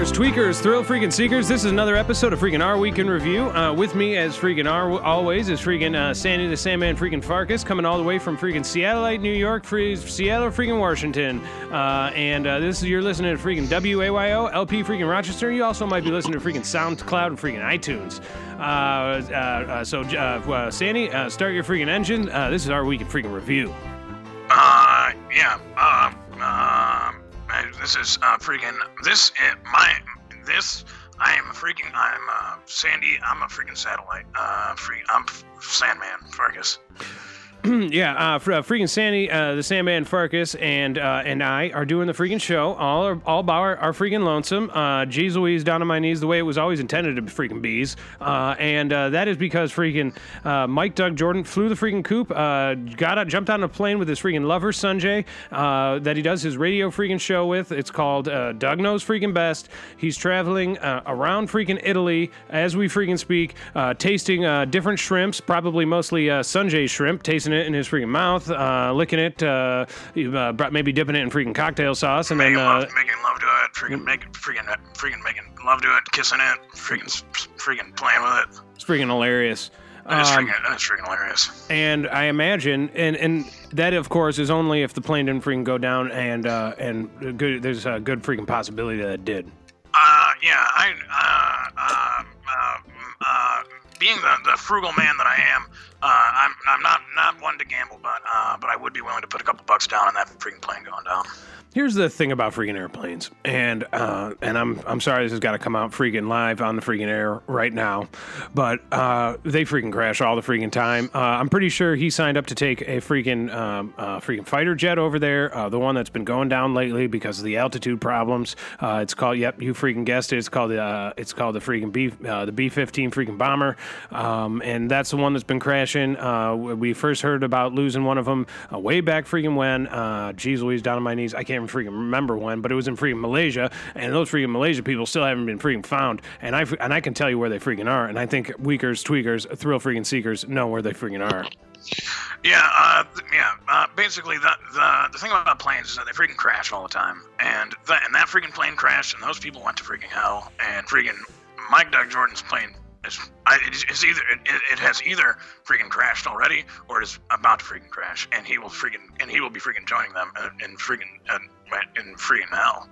Tweakers, thrill freaking seekers. This is another episode of freaking Our Week in Review. Uh, with me, as freaking our always, is freaking uh, Sandy the Sandman freaking Farkas, coming all the way from freaking Seattleite, New York, free, Seattle freaking Washington. Uh, and uh, this is you're listening to freaking WAYO, LP freaking Rochester. You also might be listening to freaking SoundCloud and freaking iTunes. Uh, uh, so, Sandy, start your freaking engine. This is Our Week in freaking Review. Uh, yeah. Um, this is uh, freaking. This uh, my this. I am a freaking. I'm uh, Sandy. I'm a freaking satellite. Uh, free. I'm Sandman Farkas. yeah, uh, uh, freaking Sandy, uh, the Sandman Farkas, and uh, and I are doing the freaking show. All are, all our, our freaking lonesome. Uh, geez Louise, down on my knees, the way it was always intended to be freaking bees. Uh, and uh, that is because freaking uh, Mike Doug Jordan flew the freaking coop, uh, got out, jumped on a plane with his freaking lover Sanjay uh, that he does his radio freaking show with. It's called uh, Doug Knows Freaking Best. He's traveling uh, around freaking Italy as we freaking speak, uh, tasting uh, different shrimps, probably mostly uh, Sanjay shrimp, tasting it in his freaking mouth, uh, licking it, uh, uh, maybe dipping it in freaking cocktail sauce, and then Making uh, love, making love to it. Freaking making freaking freaking making love to it. Kissing it. Freaking freaking playing with it. it's freaking hilarious. And Um, freaking. and freaking hilarious. and I imagine, and and that of course is only if the plane didn't freaking go down, and uh, and good, there's a good freaking possibility that it did. Uh, yeah, I, uh, uh, uh, being the, the frugal man that I am, uh, I'm, I'm not, not one to gamble, but, uh, but I would be willing to put a couple bucks down on that freaking plane going down. Here's the thing about freaking airplanes, and uh, and I'm I'm sorry this has got to come out freaking live on the freaking air right now, but uh, they freaking crash all the freaking time. Uh, I'm pretty sure he signed up to take a freaking um, uh, freaking fighter jet over there, uh, the one that's been going down lately because of the altitude problems. Uh, it's called yep, you freaking guessed it. It's called the it's called the freaking B the B-15 freaking bomber, um, and that's the one that's been crashing. We first heard about losing one of them way back freaking when. Uh, geez Louise, down on my knees. I can't even freaking remember when, but it was in freaking Malaysia, and those freaking Malaysia people still haven't been freaking found. And I and I can tell you where they freaking are. And I think weakers, tweakers, thrill freaking seekers know where they freaking are. Yeah, uh, yeah. Uh, basically, the, the the thing about planes is that they freaking crash all the time, and that and that freaking plane crashed, and those people went to freaking hell, and freaking Mike Doug Jordan's plane is I, it is either it, it- has either freaking crashed already or it is about to freaking crash, and he will freaking and he will be freaking joining them in, in freaking in, in freaking hell.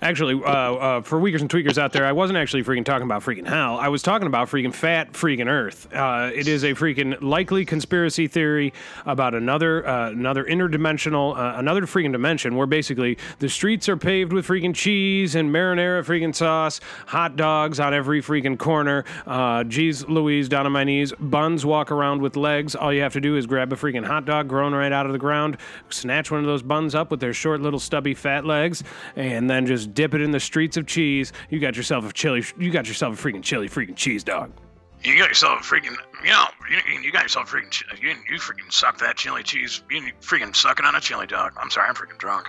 Actually, uh, uh, for weakers and tweakers out there, I wasn't actually freaking talking about freaking hell. I was talking about freaking fat freaking Earth. Uh, it is a freaking likely conspiracy theory about another uh, another interdimensional, uh, another freaking dimension where basically the streets are paved with freaking cheese and marinara freaking sauce, hot dogs on every freaking corner. Uh, geez, Louise, down on my knees. Buns walk around with legs. All you have to do is grab a freaking hot dog grown right out of the ground, snatch one of those buns up with their short little stubby fat legs, and then just dip it in the streets of cheese. You got yourself a chili. You got yourself a freaking chili freaking cheese dog. You got yourself a freaking, you know, you, you got yourself a freaking, you, you freaking suck that chili cheese. You freaking sucking on a chili dog. I'm sorry, I'm freaking drunk.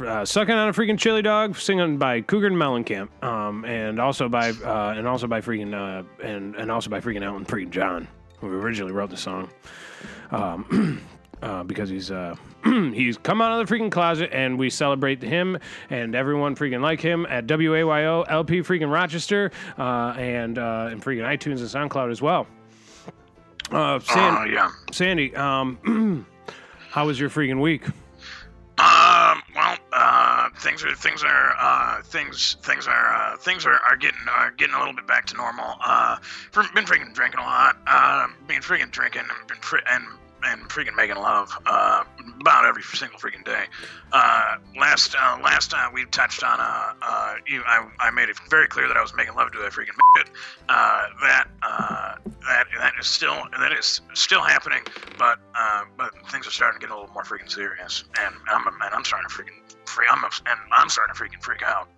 uh, sucking on a freaking chili dog, singing by Cougar and Mellencamp, um, and also by uh, and also by freaking uh, and and also by freaking Elton freaking John, who originally wrote the song, um, uh, because he's uh, he's come out of the freaking closet, and we celebrate him and everyone freaking like him at WAYO LP freaking Rochester, uh, and uh, and freaking iTunes and SoundCloud as well. Uh, San- Oh yeah. Sandy, um, how was your freaking week? Um. Well, uh, things are things are uh, things things are uh, things are, are getting are getting a little bit back to normal. Uh, been freaking drinking a lot. Uh, been freaking drinking and been fr- and and freaking making love. Uh, about every single freaking day. Uh, last uh, last time we touched on uh, uh, you. I, I made it very clear that I was making love to a freaking bit. Uh, that uh, that that is still that is still happening, but but things are starting to get a little more freaking serious, and I'm and I'm starting to freaking free. I'm and I'm starting to freaking freak out.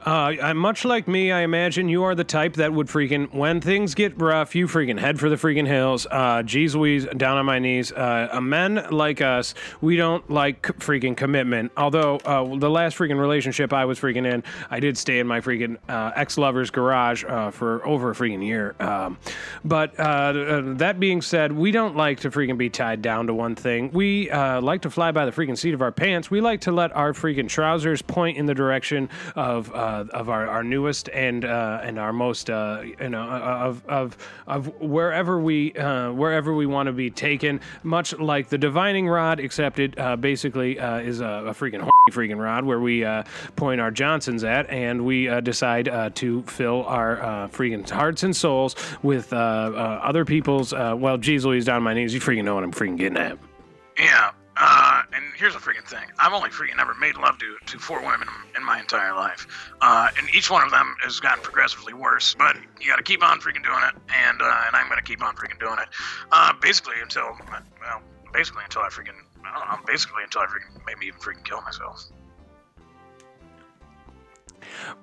Uh, much like me, I imagine you are the type that would freaking, when things get rough, you freaking head for the freaking hills. Uh, geez Louise, down on my knees. Uh, men like us, we don't like freaking commitment. Although uh, the last freaking relationship I was freaking in, I did stay in my freaking uh, ex lover's garage uh, for over a freaking year. Um, but uh, that being said, we don't like to freaking be tied down to one thing. We like to fly by the freaking seat of our pants. We like to let our freaking trousers point in the direction of. Uh, uh, of our, our newest and uh, and our most uh, you know of of of wherever we uh, wherever we want to be taken. Much like the divining rod, except it uh, basically uh, is a, a freaking horny freaking rod where we uh, point our Johnsons at, and we uh, decide uh, to fill our uh, freaking hearts and souls with uh, uh, other people's. Uh, well, geez, Louise, down on my knees. You freaking know what I'm freaking getting at. Yeah. Here's the freaking thing. I've only freaking ever made love to, to four women in my entire life. Uh, and each one of them has gotten progressively worse. But you gotta keep on freaking doing it. And, uh, and I'm gonna keep on freaking doing it. Uh, basically until, well, basically until I freaking, I don't know, basically until I freaking, maybe even freaking kill myself.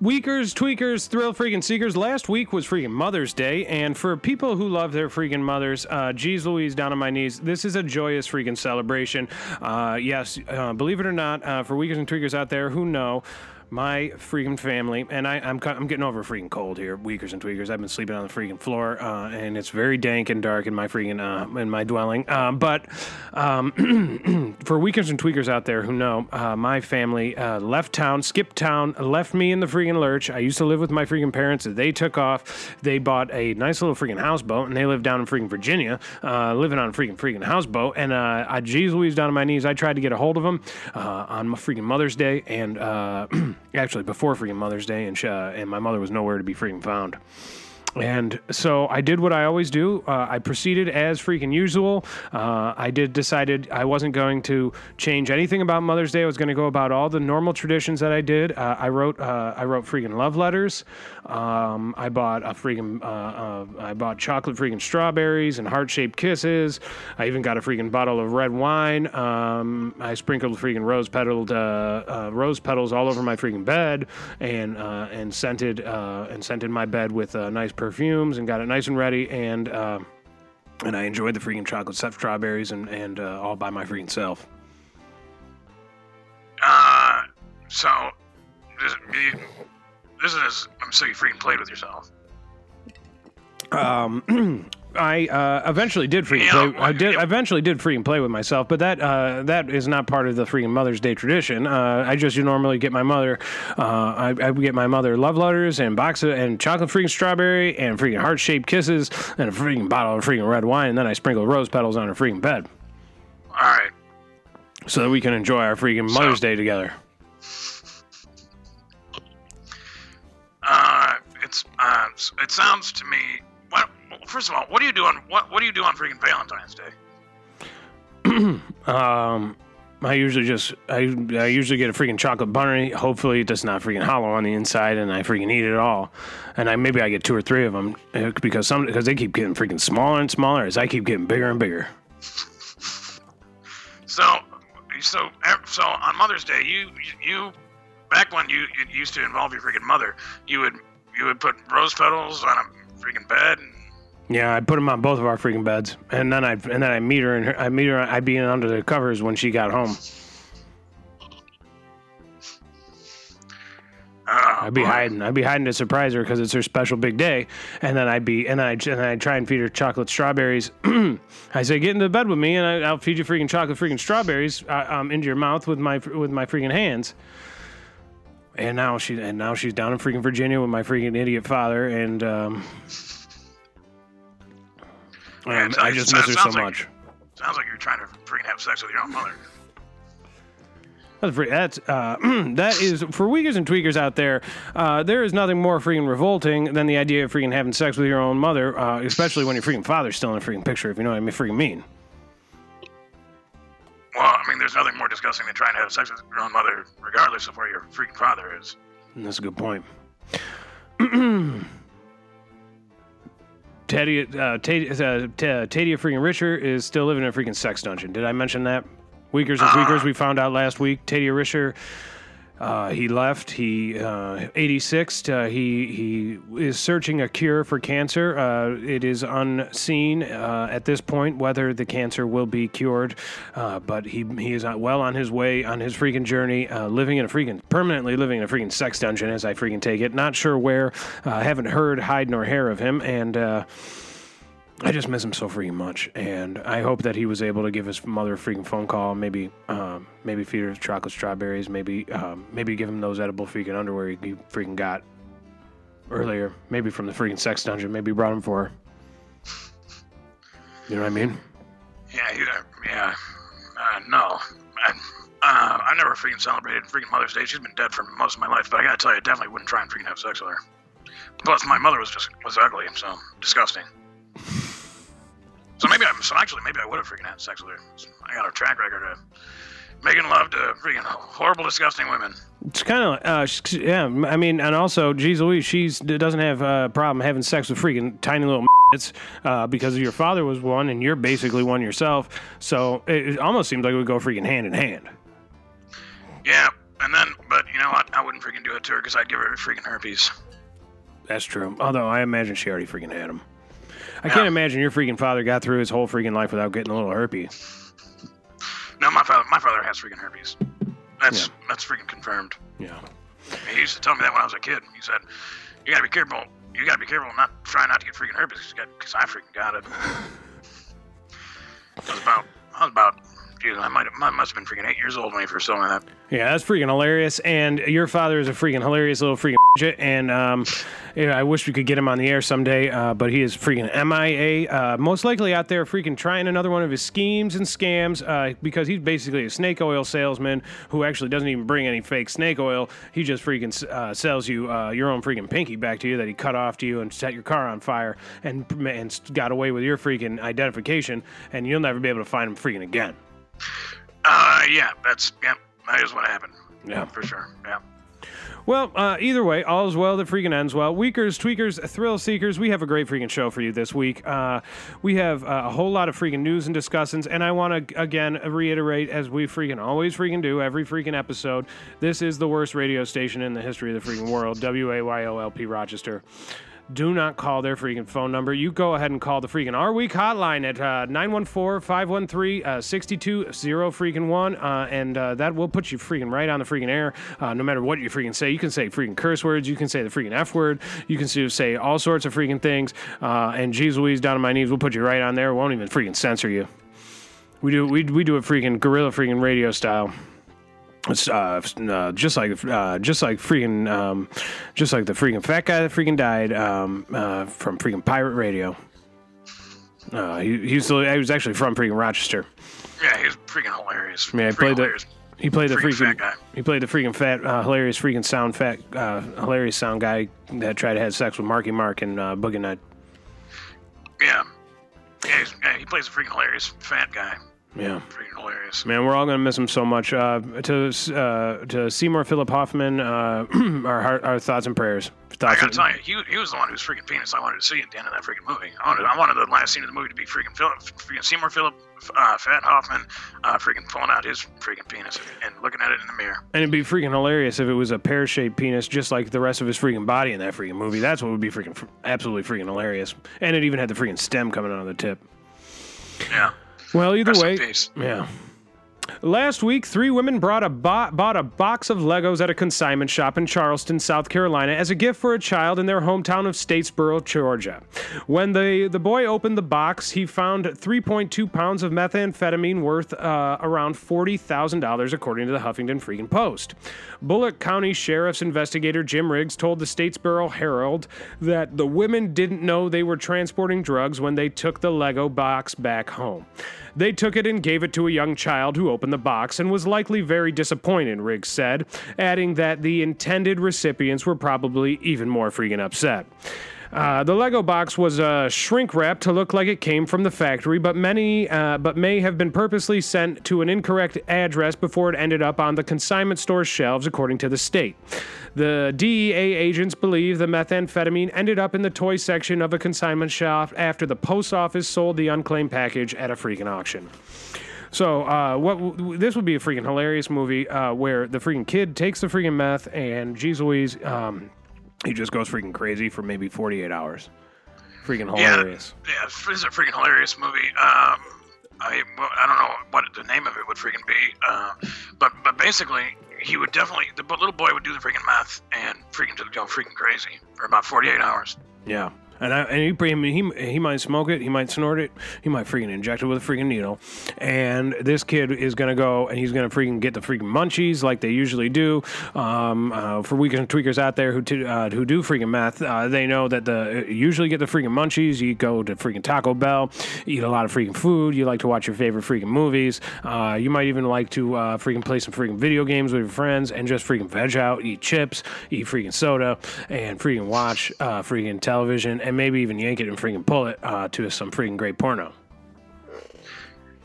Weakers, tweakers, thrill freaking seekers. Last week was freaking Mother's Day, and for people who love their freaking mothers, uh, geez Louise, down on my knees, this is a joyous freaking celebration. Uh, yes, uh, believe it or not, uh, for weakers and tweakers out there who know, my freaking family, and I, I'm, I'm getting over a freaking cold here, weakers and tweakers. I've been sleeping on the freaking floor, uh, and it's very dank and dark in my freaking uh, in my dwelling. Uh, but um, for weakers and tweakers out there who know, uh, my family uh, left town, skipped town, left me in the freaking lurch. I used to live with my freaking parents. They took off. They bought a nice little freaking houseboat, and they live down in freaking Virginia, uh, living on a freaking freaking houseboat. And uh, I, geez Louise, down on my knees, I tried to get a hold of them uh, on my freaking Mother's Day, and uh, actually before freaking Mother's Day, and uh, and my mother was nowhere to be freaking found. And so I did what I always do. Uh, I proceeded as freaking usual. Uh, I did decided I wasn't going to change anything about Mother's Day. I was going to go about all the normal traditions that I did. Uh, I wrote uh, I wrote freaking love letters. Um, I bought a freaking uh, uh, I bought chocolate freaking strawberries and heart shaped kisses. I even got a freaking bottle of red wine. Um, I sprinkled freaking rose petaled rose petals all over my freaking bed and and scented and scented my bed with a nice perfumes and got it nice and ready and uh, and I enjoyed the freaking chocolate stuffed strawberries and and uh, all by my freaking self. Uh, so this, you, this is I'm so you freaking played with yourself. Um, I uh, eventually did free play. I did eventually did freaking play with myself, but that uh, that is not part of the freaking Mother's Day tradition. Uh, I just normally get my mother. Uh, I, I get my mother love letters and box of, and chocolate freaking strawberry and freaking heart shaped kisses and a freaking bottle of freaking red wine, and then I sprinkle rose petals on her freaking bed All right. so that we can enjoy our freaking Mother's Day together. Uh, it's uh, it sounds to me. First of all, what do you do on what what do you do on freaking Valentine's Day? Um, I usually just I I usually get a freaking chocolate bunny. Hopefully, it's not freaking hollow on the inside, and I freaking eat it all. And I maybe I get two or three of them because some because they keep getting freaking smaller and smaller as I keep getting bigger and bigger. So, so, so on Mother's Day, you you back when you it used to involve your freaking mother, you would you would put rose petals on a freaking bed. And, Yeah, I put them on both of our freaking beds, and then I and then I meet her and her, I meet her. I'd be under the covers when she got home. I'd be hiding. I'd be hiding to surprise her because it's her special big day. And then I'd be, and I, and I'd try and feed her chocolate strawberries. I say, get into bed with me, and I, I'll feed you freaking chocolate freaking strawberries uh, um, into your mouth with my with my freaking hands. And now she, and now she's down in freaking Virginia with my freaking idiot father, and um, um, I just miss her so like- much. Sounds like you're trying to freaking have sex with your own mother. That's, pretty, that's uh, that is for weakers and tweakers out there. Uh, there is nothing more freaking revolting than the idea of freaking having sex with your own mother, uh, especially when your freaking father's still in the freaking picture. If you know what I mean, freaking mean. Well, I mean, there's nothing more disgusting than trying to have sex with your own mother, regardless of where your freaking father is. That's a good point. Teddy, uh, Teddy, uh, freaking Richer is still living in a freaking sex dungeon. Did I mention that? Weakers and Tweakers, we found out last week. Tadia Richer, uh, he left. He uh, 86. Uh, he he is searching a cure for cancer. Uh, it is unseen uh, at this point whether the cancer will be cured, but he he is well on his way on his freaking journey, living in a freaking permanently living in a freaking sex dungeon, as I freaking take it. Not sure where. Haven't heard hide nor hair of him, and. I just miss him so freaking much, and I hope that he was able to give his mother a freaking phone call. Maybe, um, maybe feed her chocolate strawberries. Maybe, um, maybe give him those edible freaking underwear he, freaking got earlier. Maybe from the freaking sex dungeon. Maybe brought him for her. You know what I mean? Yeah, you, uh, yeah. Uh, no, I, uh, I never freaking celebrated freaking Mother's Day. She's been dead for most of my life, but I gotta tell you, I definitely wouldn't try and freaking have sex with her. Plus, my mother was just was ugly, so disgusting. So maybe I'm. So actually, maybe I would have freaking had sex with her. I got a track record of making love to freaking horrible, disgusting women. It's kind of, uh, yeah. I mean, and also, geez Louise, she's doesn't have a problem having sex with freaking tiny little it's uh, because your father was one and you're basically one yourself. So it, it almost seems like it would go freaking hand in hand. Yeah, and then, but you know what? I wouldn't freaking do it to her because I'd give her freaking herpes. That's true. Although I imagine she already freaking had him. I can't imagine your freaking father got through his whole freaking life without getting a little herpes. No, my father, my father has freaking herpes. That's that's freaking confirmed. Yeah. He used to tell me that when I was a kid. He said, "You gotta be careful. You gotta be careful not try not to get freaking herpes because I freaking got it." I was about, I was about, geez, I might, have, I must have been freaking eight years old when he first saw that. Yeah, that's freaking hilarious. And your father is a freaking hilarious little freaking. And um, I wish we could get him on the air someday, uh, but he is freaking MIA. Uh, most likely out there freaking trying another one of his schemes and scams uh, because he's basically a snake oil salesman who actually doesn't even bring any fake snake oil. He just freaking uh, sells you uh, your own freaking pinky back to you that he cut off to you and set your car on fire and, and got away with your freaking identification. And you'll never be able to find him freaking again. Uh, yeah, that's, yeah, that is what happened. Yeah. For sure, yeah. Well, uh, either way, all is well that freaking ends well. Weakers, tweakers, thrill seekers, we have a great freaking show for you this week. Uh, we have uh, a whole lot of freaking news and discussions, and I want to again reiterate, as we freaking always freaking do every freaking episode, this is the worst radio station in the history of the freaking world. W A Y O L P Rochester. Do not call their freaking phone number. You go ahead and call the freaking Our Week hotline at uh, 914 513 62 freaking 1. Uh, and uh, that will put you freaking right on the freaking air. Uh, no matter what you freaking say, you can say freaking curse words. You can say the freaking F word. You can say all sorts of freaking things. Uh, and geez Louise, down on my knees, we'll put you right on there. Won't even freaking censor you. We do, we, we do it freaking guerrilla freaking radio style. It's uh, uh, just like uh, just like freaking um, just like the freaking fat guy that freaking died um, uh, from freaking pirate radio. Uh, he he's he was actually from freaking Rochester. Yeah, he's freaking hilarious. Yeah, he freaking played the he played the Freaking fat guy. he played the freaking fat uh, hilarious freaking sound fat uh, hilarious sound guy that tried to have sex with Marky Mark and uh, Boogie Night. Yeah. Yeah, yeah, he plays a freaking hilarious fat guy. Yeah. Freaking hilarious. Man, we're all gonna miss him so much. Uh, to uh, to Seymour Philip Hoffman, uh, our heart- our thoughts and prayers. I Thoughts gotta and- tell you, he, he was the one whose freaking penis I wanted to see at the end of that freaking movie. I wanted, I wanted the last scene of the movie to be freaking Philip, freaking Seymour Philip, uh, Fat Hoffman, uh, freaking pulling out his freaking penis and looking at it in the mirror. And it'd be freaking hilarious if it was a pear shaped penis, just like the rest of his freaking body in that freaking movie. That's what would be freaking absolutely freaking hilarious. And it even had the freaking stem coming out of the tip. Yeah. Well, either Rest way, yeah. Last week, three women brought a bo- bought a box of Legos at a consignment shop in Charleston, South Carolina, as a gift for a child in their hometown of Statesboro, Georgia. When the, the boy opened the box, he found 3.2 pounds of methamphetamine worth uh, around $40,000, according to the Huffington Freaking Post. Bulloch County Sheriff's investigator Jim Riggs told the Statesboro Herald that the women didn't know they were transporting drugs when they took the Lego box back home. They took it and gave it to a young child who opened the box and was likely very disappointed, Riggs said, adding that the intended recipients were probably even more freaking upset. Uh, the Lego box was uh, shrink wrapped to look like it came from the factory, but many, uh, but may have been purposely sent to an incorrect address before it ended up on the consignment store shelves, according to the state. The DEA agents believe the methamphetamine ended up in the toy section of a consignment shop after the post office sold the unclaimed package at a freaking auction. So, uh, what w- this would be a freaking hilarious movie uh, where the freaking kid takes the freaking meth and geez Louise, um, he just goes freaking crazy for maybe 48 hours. Freaking hilarious. Yeah, this is a freaking hilarious movie. Um, I, I don't know what the name of it would freaking be, uh, but but basically he would definitely the little boy would do the freaking math and freaking just go freaking crazy for about 48 hours. Yeah. And, I, and he, he he might smoke it, he might snort it, he might freaking inject it with a freaking needle. And this kid is gonna go and he's gonna freaking get the freaking munchies like they usually do. Um, uh, for weekend tweakers out there who t- uh, who do freaking meth, uh, they know that the usually get the freaking munchies. You go to freaking Taco Bell, eat a lot of freaking food. You like to watch your favorite freaking movies. Uh, you might even like to uh, freaking play some freaking video games with your friends and just freaking veg out, eat chips, eat freaking soda, and freaking watch uh, freaking television and maybe even yank it and freaking pull it uh, to some freaking great porno.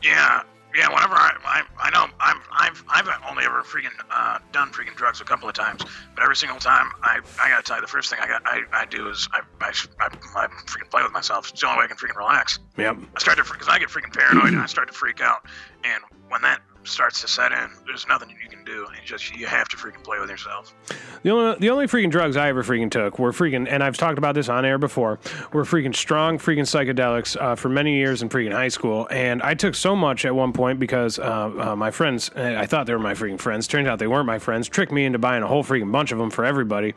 Yeah, yeah. Whenever I, I, I know I'm, I've, I've only ever freaking uh, done freaking drugs a couple of times, but every single time I, I gotta tell you, the first thing I got, I, I do is I, I, I, I freaking play with myself. It's the only way I can freaking relax. Yep. I start to, because I get freaking paranoid and I start to freak out, and when that starts to set in, there's nothing you can do. You just you have to freaking play with yourself. The only the only freaking drugs I ever freaking took were freaking, and I've talked about this on air before, were freaking strong freaking psychedelics uh, for many years in freaking high school. And I took so much at one point because uh, uh, my friends, I thought they were my freaking friends. Turns out they weren't my friends. Tricked me into buying a whole freaking bunch of them for everybody,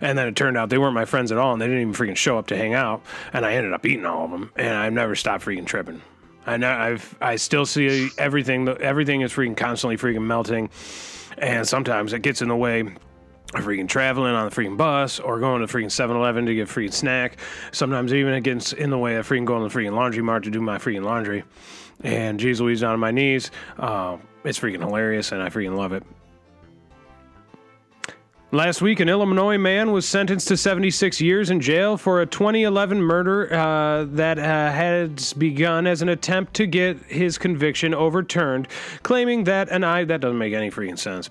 and then it turned out they weren't my friends at all, and they didn't even freaking show up to hang out. And I ended up eating all of them, and I've never stopped freaking tripping. I've I still see everything. Everything is freaking constantly freaking melting, and sometimes it gets in the way of freaking traveling on the freaking bus or going to freaking 7-Eleven to get a freaking snack. Sometimes even it gets in the way of freaking going to the freaking laundry mart to do my freaking laundry. And geez Louise on my knees. Uh, it's freaking hilarious and I freaking love it. Last week, an Illinois man was sentenced to 76 years in jail for a 2011 murder uh, that uh, had begun as an attempt to get his conviction overturned, claiming that an eye that doesn't make any freaking sense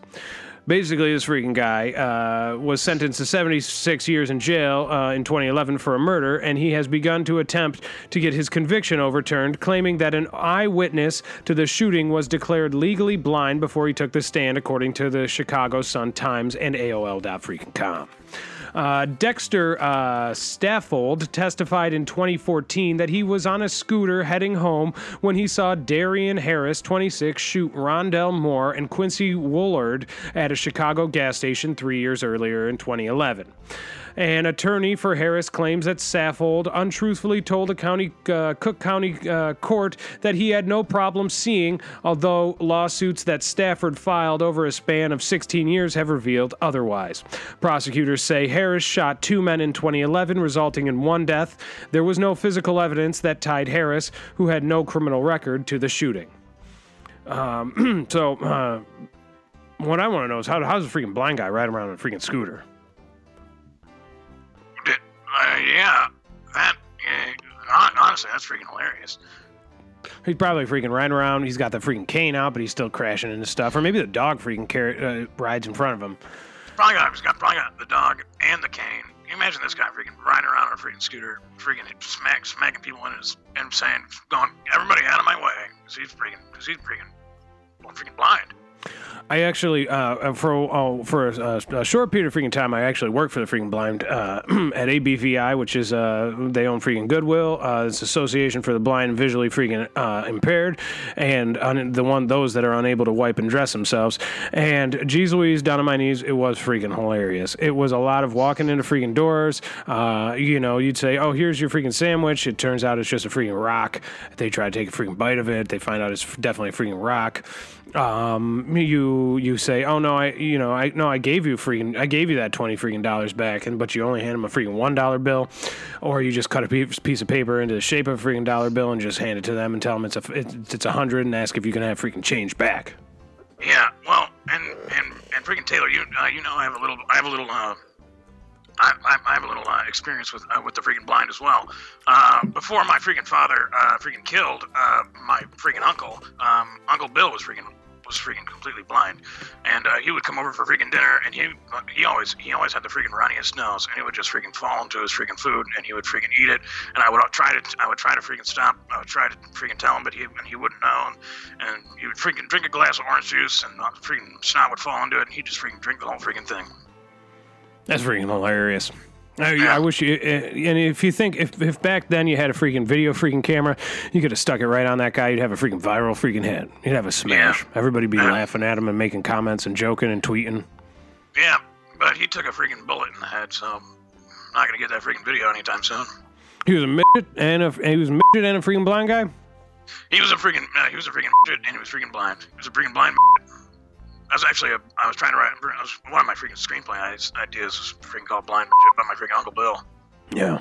basically, this freaking guy uh, was sentenced to 76 years in jail uh, in 2011 for a murder, and he has begun to attempt to get his conviction overturned, claiming that an eyewitness to the shooting was declared legally blind before he took the stand, according to the Chicago Sun Times and AOL.freaking.com. Uh, Dexter uh, Saffold testified in 2014 that he was on a scooter heading home when he saw Darien Harris, 26, shoot Rondell Moore and Quincy Woolard at a Chicago gas station three years earlier in 2011. An attorney for Harris claims that Saffold untruthfully told a county uh, Cook County uh, court that he had no problem seeing, although lawsuits that Stafford filed over a span of 16 years have revealed otherwise. Prosecutors say Harris shot two men in 2011, resulting in one death. There was no physical evidence that tied Harris, who had no criminal record, to the shooting. Um, so, uh, what I want to know is how, how does a freaking blind guy ride around on a freaking scooter? Uh, yeah, that. Uh, honestly, that's freaking hilarious. He's probably freaking riding around. He's got the freaking cane out, but he's still crashing into stuff. Or maybe the dog freaking car- uh, rides in front of him. Probably got, he's got probably got the dog and the cane. Can you imagine this guy freaking riding around on a freaking scooter, freaking smack, smacking people in his, and saying, going, everybody out of my way, because he's freaking, because he's freaking, well, freaking blind. I actually, uh, for uh, for a, a, short period of freaking time, I actually worked for the freaking blind uh, at ABVI, which is uh, they own freaking Goodwill. Uh, it's Association for the Blind Visually Freaking uh, Impaired, and the one those that are unable to wipe and dress themselves. And geez Louise, down on my knees, it was freaking hilarious. It was a lot of walking into freaking doors. you know, you'd say, "Oh, here's your freaking sandwich." It turns out it's just a freaking rock. They try to take a freaking bite of it. They find out it's definitely a freaking rock. Um, you you say, "Oh no, I you know I no I gave you freaking I gave you that twenty freaking dollars back," and but you only hand them a freaking one dollar bill, or you just cut a piece of paper into the shape of a freaking dollar bill and just hand it to them and tell them it's a it's a hundred and ask if you can have freaking change back. Yeah, well, and and and freaking Taylor, you uh, you know I have a little I have a little uh, I, I, have a little uh, experience with uh, with the freaking blind as well. Uh, before my freaking father uh, freaking killed uh, my freaking uncle, um, Uncle Bill was freaking was freaking completely blind, and uh, he would come over for freaking dinner, and he he always he always had the freaking runniest nose, and he would just freaking fall into his freaking food, and he would freaking eat it, and I would try to I would try to freaking stop, I would try to freaking tell him, but he and he wouldn't know, and, and he would freaking drink a glass of orange juice, and freaking snot would fall into it, and he'd just freaking drink the whole freaking thing. That's freaking hilarious. I, I, wish you, uh, and if you think if, if back then you had a freaking video freaking camera, you could have stuck it right on that guy. You'd have a freaking viral freaking hit. You'd have a smash. Yeah. Everybody be yeah. laughing at him and making comments and joking and tweeting. Yeah, but he took a freaking bullet in the head, so I'm not gonna get that freaking video anytime soon. He was a midget and a he was a midget and a freaking blind guy. He was a freaking uh, he was a freaking midget and he was freaking blind. He was a freaking blind. midget. I was actually a, I was trying to write I was, one of my freaking screenplay ideas was freaking called Blind by my freaking Uncle Bill. Yeah,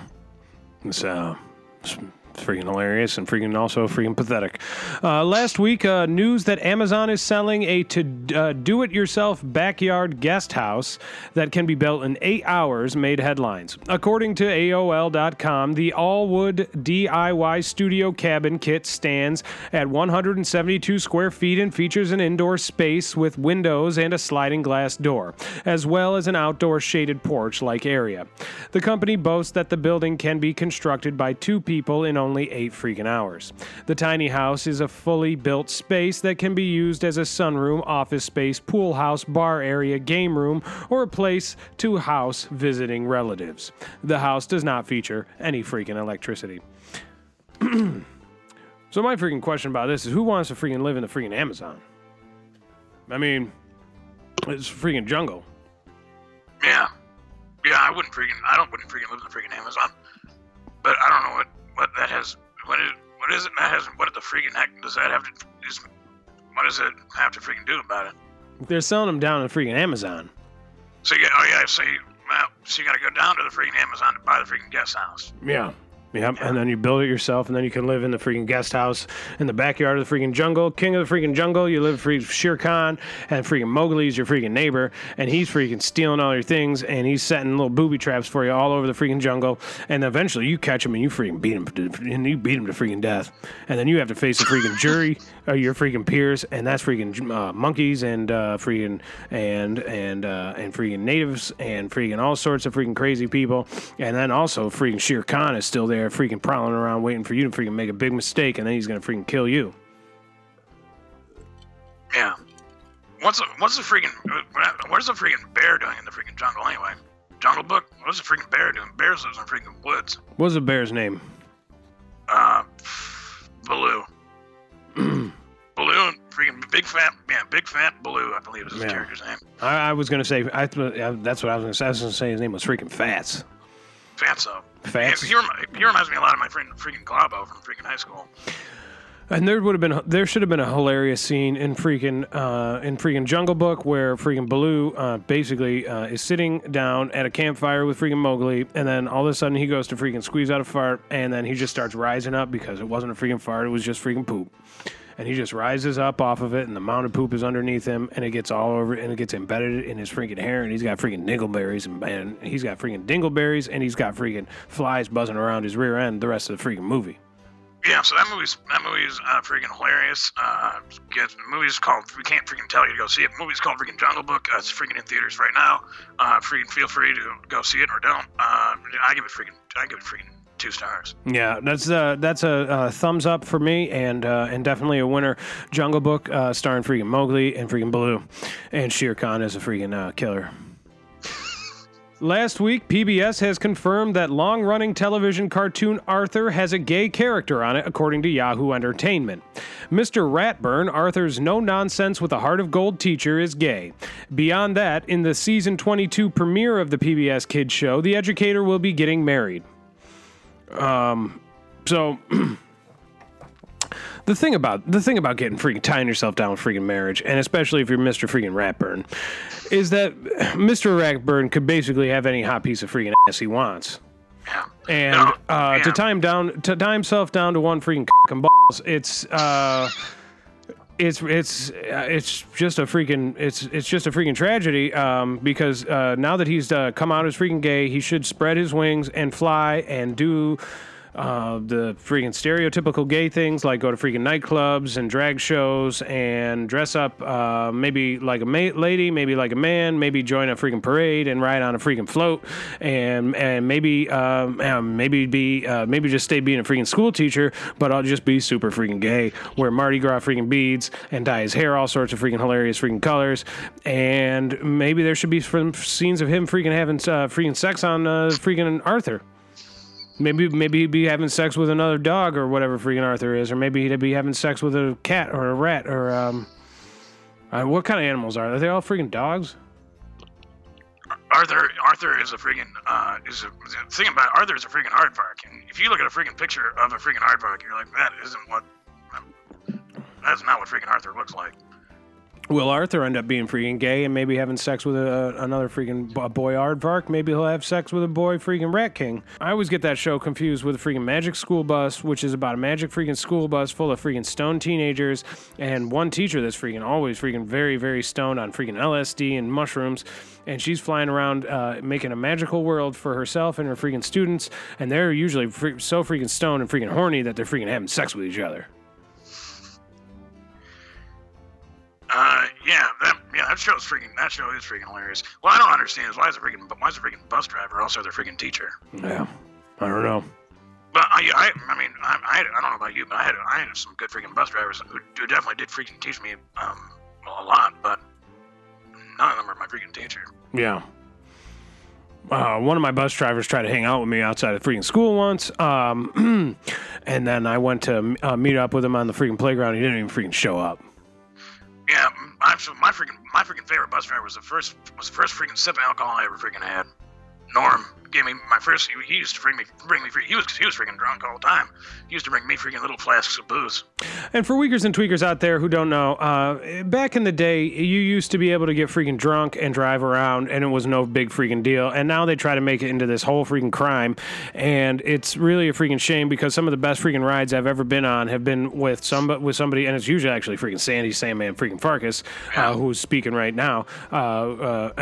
it's uh, it's freaking hilarious and freaking also freaking pathetic. Uh, last week, uh, news that Amazon is selling a to uh, do-it-yourself backyard guest house that can be built in eight hours made headlines. According to AOL.com, the all-wood DIY studio cabin kit stands at 172 square feet and features an indoor space with windows and a sliding glass door, as well as an outdoor shaded porch-like area. The company boasts that the building can be constructed by two people in only eight freaking hours. The tiny house is a fully built space that can be used as a sunroom, office space, pool house, bar area, game room, or a place to house visiting relatives. The house does not feature any freaking electricity. so my freaking question about this is who wants to freaking live in the freaking Amazon? I mean, it's freaking jungle. Yeah, yeah. I wouldn't freaking I don't wouldn't freaking live in the freaking Amazon. But I don't know what what that has. What is what is it that has? What the freaking heck does that have to? Is, what does it have to freaking do about it? They're selling them down in freaking Amazon. So you, oh yeah, so you, well, so you got to go down to the freaking Amazon to buy the freaking guest house. Yeah. Yep, and then you build it yourself, and then you can live in the freaking guest house in the backyard of the freaking jungle. King of the freaking jungle, you live free Shere Khan, and freaking Mowgli's your freaking neighbor, and he's freaking stealing all your things, and he's setting little booby traps for you all over the freaking jungle, and eventually you catch him and you freaking beat him, to, and you beat him to freaking death, and then you have to face a freaking jury of your freaking peers, and that's freaking uh, monkeys and uh, freaking and and uh, and freaking natives and freaking all sorts of freaking crazy people, and then also freaking Shere Khan is still there, freaking prowling around waiting for you to freaking make a big mistake, and then he's gonna freaking kill you. Yeah. What's a, what's the freaking what is a freaking bear doing in the freaking jungle anyway? Jungle Book. What's a freaking bear doing? Bears lives in freaking woods. What's the bear's name? Uh, Baloo. Baloo freaking big fat yeah, big fat Baloo. I believe is his Yeah. character's name. I, I was gonna say. I, uh, that's what I was gonna say. I was gonna say his name was freaking Fats. Fatso. Fats. He, remi- he reminds me a lot of my friend freaking Globo from freaking high school. And there would have been there should have been a hilarious scene in freaking uh, in freaking Jungle Book where freaking Baloo uh, basically uh, is sitting down at a campfire with freaking Mowgli, and then all of a sudden he goes to freaking squeeze out a fart, and then he just starts rising up because it wasn't a freaking fart, it was just freaking poop. And he just rises up off of it, and the mound of poop is underneath him, and it gets all over, and it gets embedded in his freaking hair, and he's got freaking dingleberries, and, and he's got freaking dingleberries, and he's got freaking flies buzzing around his rear end the rest of the freaking movie. Yeah, so that movie's that movie's uh, freaking hilarious. Uh, the movie's called. We can't freaking tell you to go see it. The movie's called freaking Jungle Book. Uh, it's freaking in theaters right now. Uh, freaking feel free to go see it or don't. Uh, I give it freaking. I give it freaking two stars. Yeah, that's uh, that's a, uh thumbs up for me, and uh, and definitely a winner. Jungle Book, uh, starring freaking Mowgli and freaking Baloo, and Shere Khan is a freaking uh, killer. Last week, PBS has confirmed that long running television cartoon Arthur has a gay character on it, according to Yahoo Entertainment. Mr. Ratburn, Arthur's no nonsense with a heart of gold teacher, is gay. Beyond that, in the season 22 premiere of the PBS Kids show, the educator will be getting married. Um, so. The thing about the thing about getting freaking tying yourself down with freaking marriage, and especially if you're Mr. freaking Ratburn, is that Mr. Ratburn could basically have any hot piece of freaking ass he wants. Yeah. And uh, to tie him down, to tie himself down to one freaking cock and balls, it's uh, it's it's uh, it's just a freaking it's it's just a freaking tragedy. Um, because uh, now that he's uh, come out as freaking gay, he should spread his wings and fly and do. Uh, the freaking stereotypical gay things like go to freaking nightclubs and drag shows and dress up uh, maybe like a ma- lady, maybe like a man, maybe join a freaking parade and ride on a freaking float and and maybe um, um, maybe be uh, maybe just stay being a freaking school teacher, but I'll just be super freaking gay, wear Mardi Gras freaking beads and dye his hair all sorts of freaking hilarious freaking colors, and maybe there should be some scenes of him freaking having uh, freaking sex on uh, freaking Arthur. Maybe maybe he'd be having sex with another dog or whatever freaking Arthur is, or maybe he'd be having sex with a cat or a rat or um. Uh, what kind of animals are they? Are they all freaking dogs? Arthur Arthur is a freaking uh, is a the thing about Arthur is a freaking aardvark, and if you look at a freaking picture of a freaking aardvark, you're like, that isn't what. That's not what freaking Arthur looks like. Will Arthur end up being freaking gay and maybe having sex with a, another freaking boy aardvark? Maybe he'll have sex with a boy freaking rat king. I always get that show confused with a freaking magic school bus, which is about a magic freaking school bus full of freaking stoned teenagers and one teacher that's freaking always freaking very, very stoned on freaking LSD and mushrooms. And she's flying around uh, making a magical world for herself and her freaking students. And they're usually so freaking stoned and freaking horny that they're freaking having sex with each other. Uh, yeah, that yeah, that show's freaking. That show is freaking hilarious. What I don't understand is why is a freaking why is a freaking bus driver also their freaking teacher? Yeah. I don't know. But I, I, I mean, I, I, I don't know about you, but I had, I had some good freaking bus drivers who, who definitely did freaking teach me um a lot, but none of them are my freaking teacher. Yeah. Uh, one of my bus drivers tried to hang out with me outside of freaking school once. Um, and then I went to uh, meet up with him on the freaking playground. He didn't even freaking show up. Yeah, I'm my freaking my freaking favorite bus driver was the first was the first freaking sip of alcohol I ever freaking had. Norm gave me my first. He, used to bring me bring me free. He was he was freaking drunk all the time. He used to bring me freaking little flasks of booze. And for weakers and tweakers out there who don't know, uh, back in the day, you used to be able to get freaking drunk and drive around, and it was no big freaking deal. And now they try to make it into this whole freaking crime, and it's really a freaking shame because some of the best freaking rides I've ever been on have been with some with somebody, and it's usually actually freaking Sandy Sandman freaking Farkas, uh, who's speaking right now. Uh, uh,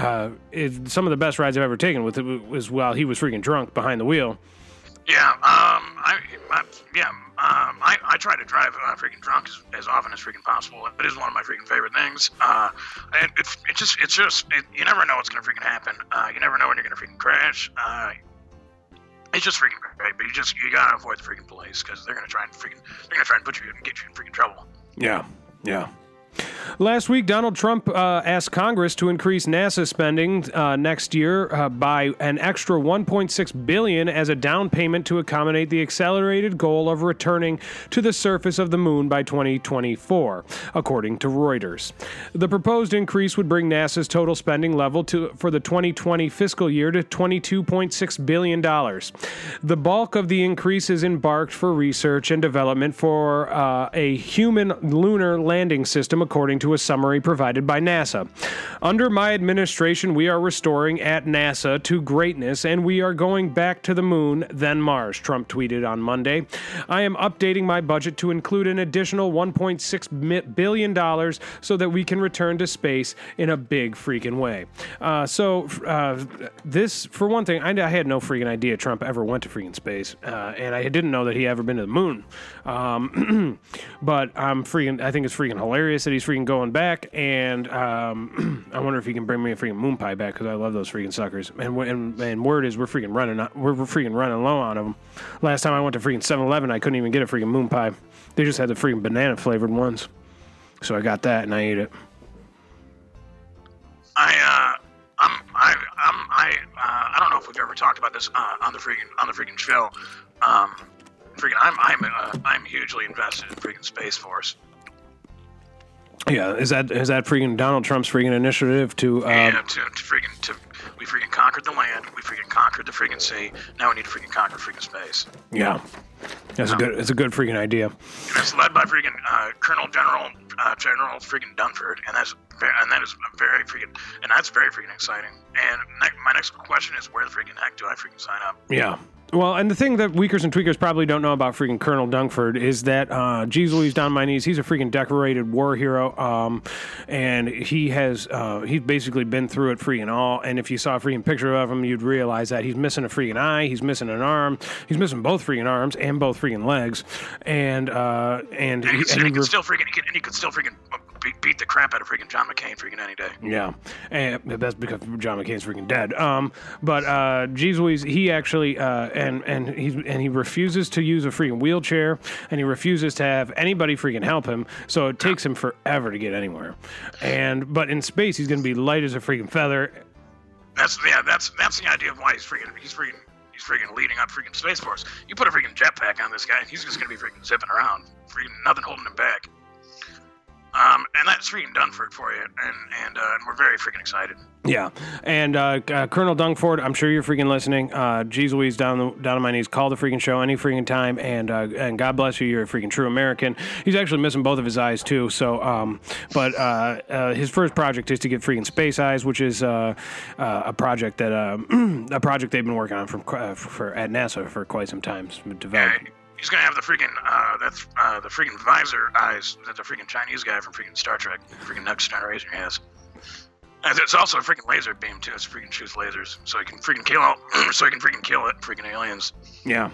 uh, some of the best rides I've ever taken with was while he was freaking drunk behind the wheel. Yeah, um, I, I yeah, um, I, I try to drive uh, freaking drunk as, as often as freaking possible. It is one of my freaking favorite things. Uh, and it's it just it's just it, you never know what's gonna freaking happen. Uh, you never know when you're gonna freaking crash. Uh, it's just freaking great, but you just you gotta avoid the freaking police because they're gonna try and freaking they're gonna try and put you and get you in freaking trouble. Yeah, yeah. Last week, Donald Trump uh, asked Congress to increase NASA spending uh, next year uh, by an extra 1.6 billion as a down payment to accommodate the accelerated goal of returning to the surface of the moon by 2024, according to Reuters. The proposed increase would bring NASA's total spending level to for the 2020 fiscal year to 22.6 billion dollars. The bulk of the increase is embarked for research and development for uh, a human lunar landing system according to a summary provided by NASA. Under my administration, we are restoring at NASA to greatness and we are going back to the moon, then Mars, Trump tweeted on Monday. I am updating my budget to include an additional $1.6 billion so that we can return to space in a big freaking way. Uh, so, uh, this, for one thing, I, I, had no freaking idea Trump ever went to freaking space, uh, and I didn't know that he ever been to the moon. Um, but I'm freaking, I think it's freaking hilarious he's freaking going back, and um, I wonder if he can bring me a freaking moon pie back because I love those freaking suckers. And, and and word is we're freaking running we're, we're freaking running low on them. Last time I went to freaking 7-Eleven, I couldn't even get a freaking moon pie. They just had the freaking banana flavored ones, so I got that and I ate it. I uh. I'm, I, I'm, I, uh, I don't know if we've ever talked about this uh, on the freaking on the freaking show. Um, freaking, I'm, I'm, uh, I'm hugely invested in freaking Space Force. Yeah, is that is that freaking Donald Trump's freaking initiative to? Uh, yeah, to, to freaking to we freaking conquered the land, we freaking conquered the freaking sea. Now we need to freaking conquer freaking space. Yeah, that's a good. It's a good freaking idea. And it's led by freaking uh, Colonel General uh, General freaking Dunford, and that's and that is very freaking and that's very freaking exciting. And my next question is, where the freaking heck do I freaking sign up? Yeah. Well, and the thing that Weakers and Tweakers probably don't know about freaking Colonel Dunkford is that, uh, geez Louise, down my knees, he's a freaking decorated war hero. Um, and he has, uh, he's basically been through it freaking all. And if you saw a freaking picture of him, you'd realize that he's missing a freaking eye, he's missing an arm, he's missing both freaking arms and both freaking legs. And, uh, and, and he, and he, could still freaking, he could, and he could still freaking beat, beat the crap out of freaking John McCain freaking any day. Yeah, and that's because John McCain's freaking dead. Um, but uh, Louise, he actually uh, and and he's and he refuses to use a freaking wheelchair, and he refuses to have anybody freaking help him. So it takes him forever to get anywhere. And but in space, he's going to be light as a freaking feather. That's yeah, that's that's the idea of why he's freaking he's freaking he's freaking leading up freaking space force. You put a freaking jetpack on this guy, and he's just going to be freaking zipping around, freaking nothing holding him back. Um, and that's freaking done for you, and and, uh, and we're very freaking excited. Yeah, and uh, uh, Colonel Dungford, I'm sure you're freaking listening. Uh, geez Louise, down the, down on my knees, call the freaking show any freaking time, and uh, and God bless you, you're a freaking true American. He's actually missing both of his eyes too. So, um, but uh, uh, his first project is to get freaking space eyes, which is uh, uh, a project that uh, a project they've been working on from uh, for at NASA for quite some time. It's Yeah, developed. He's gonna have the freaking uh, that's uh, the freaking visor eyes that the freaking Chinese guy from freaking Star Trek, freaking Next Generation has. And it's also a freaking laser beam too. It's freaking shoots lasers, so he can freaking kill out, so he can freaking kill it, freaking aliens. Yeah,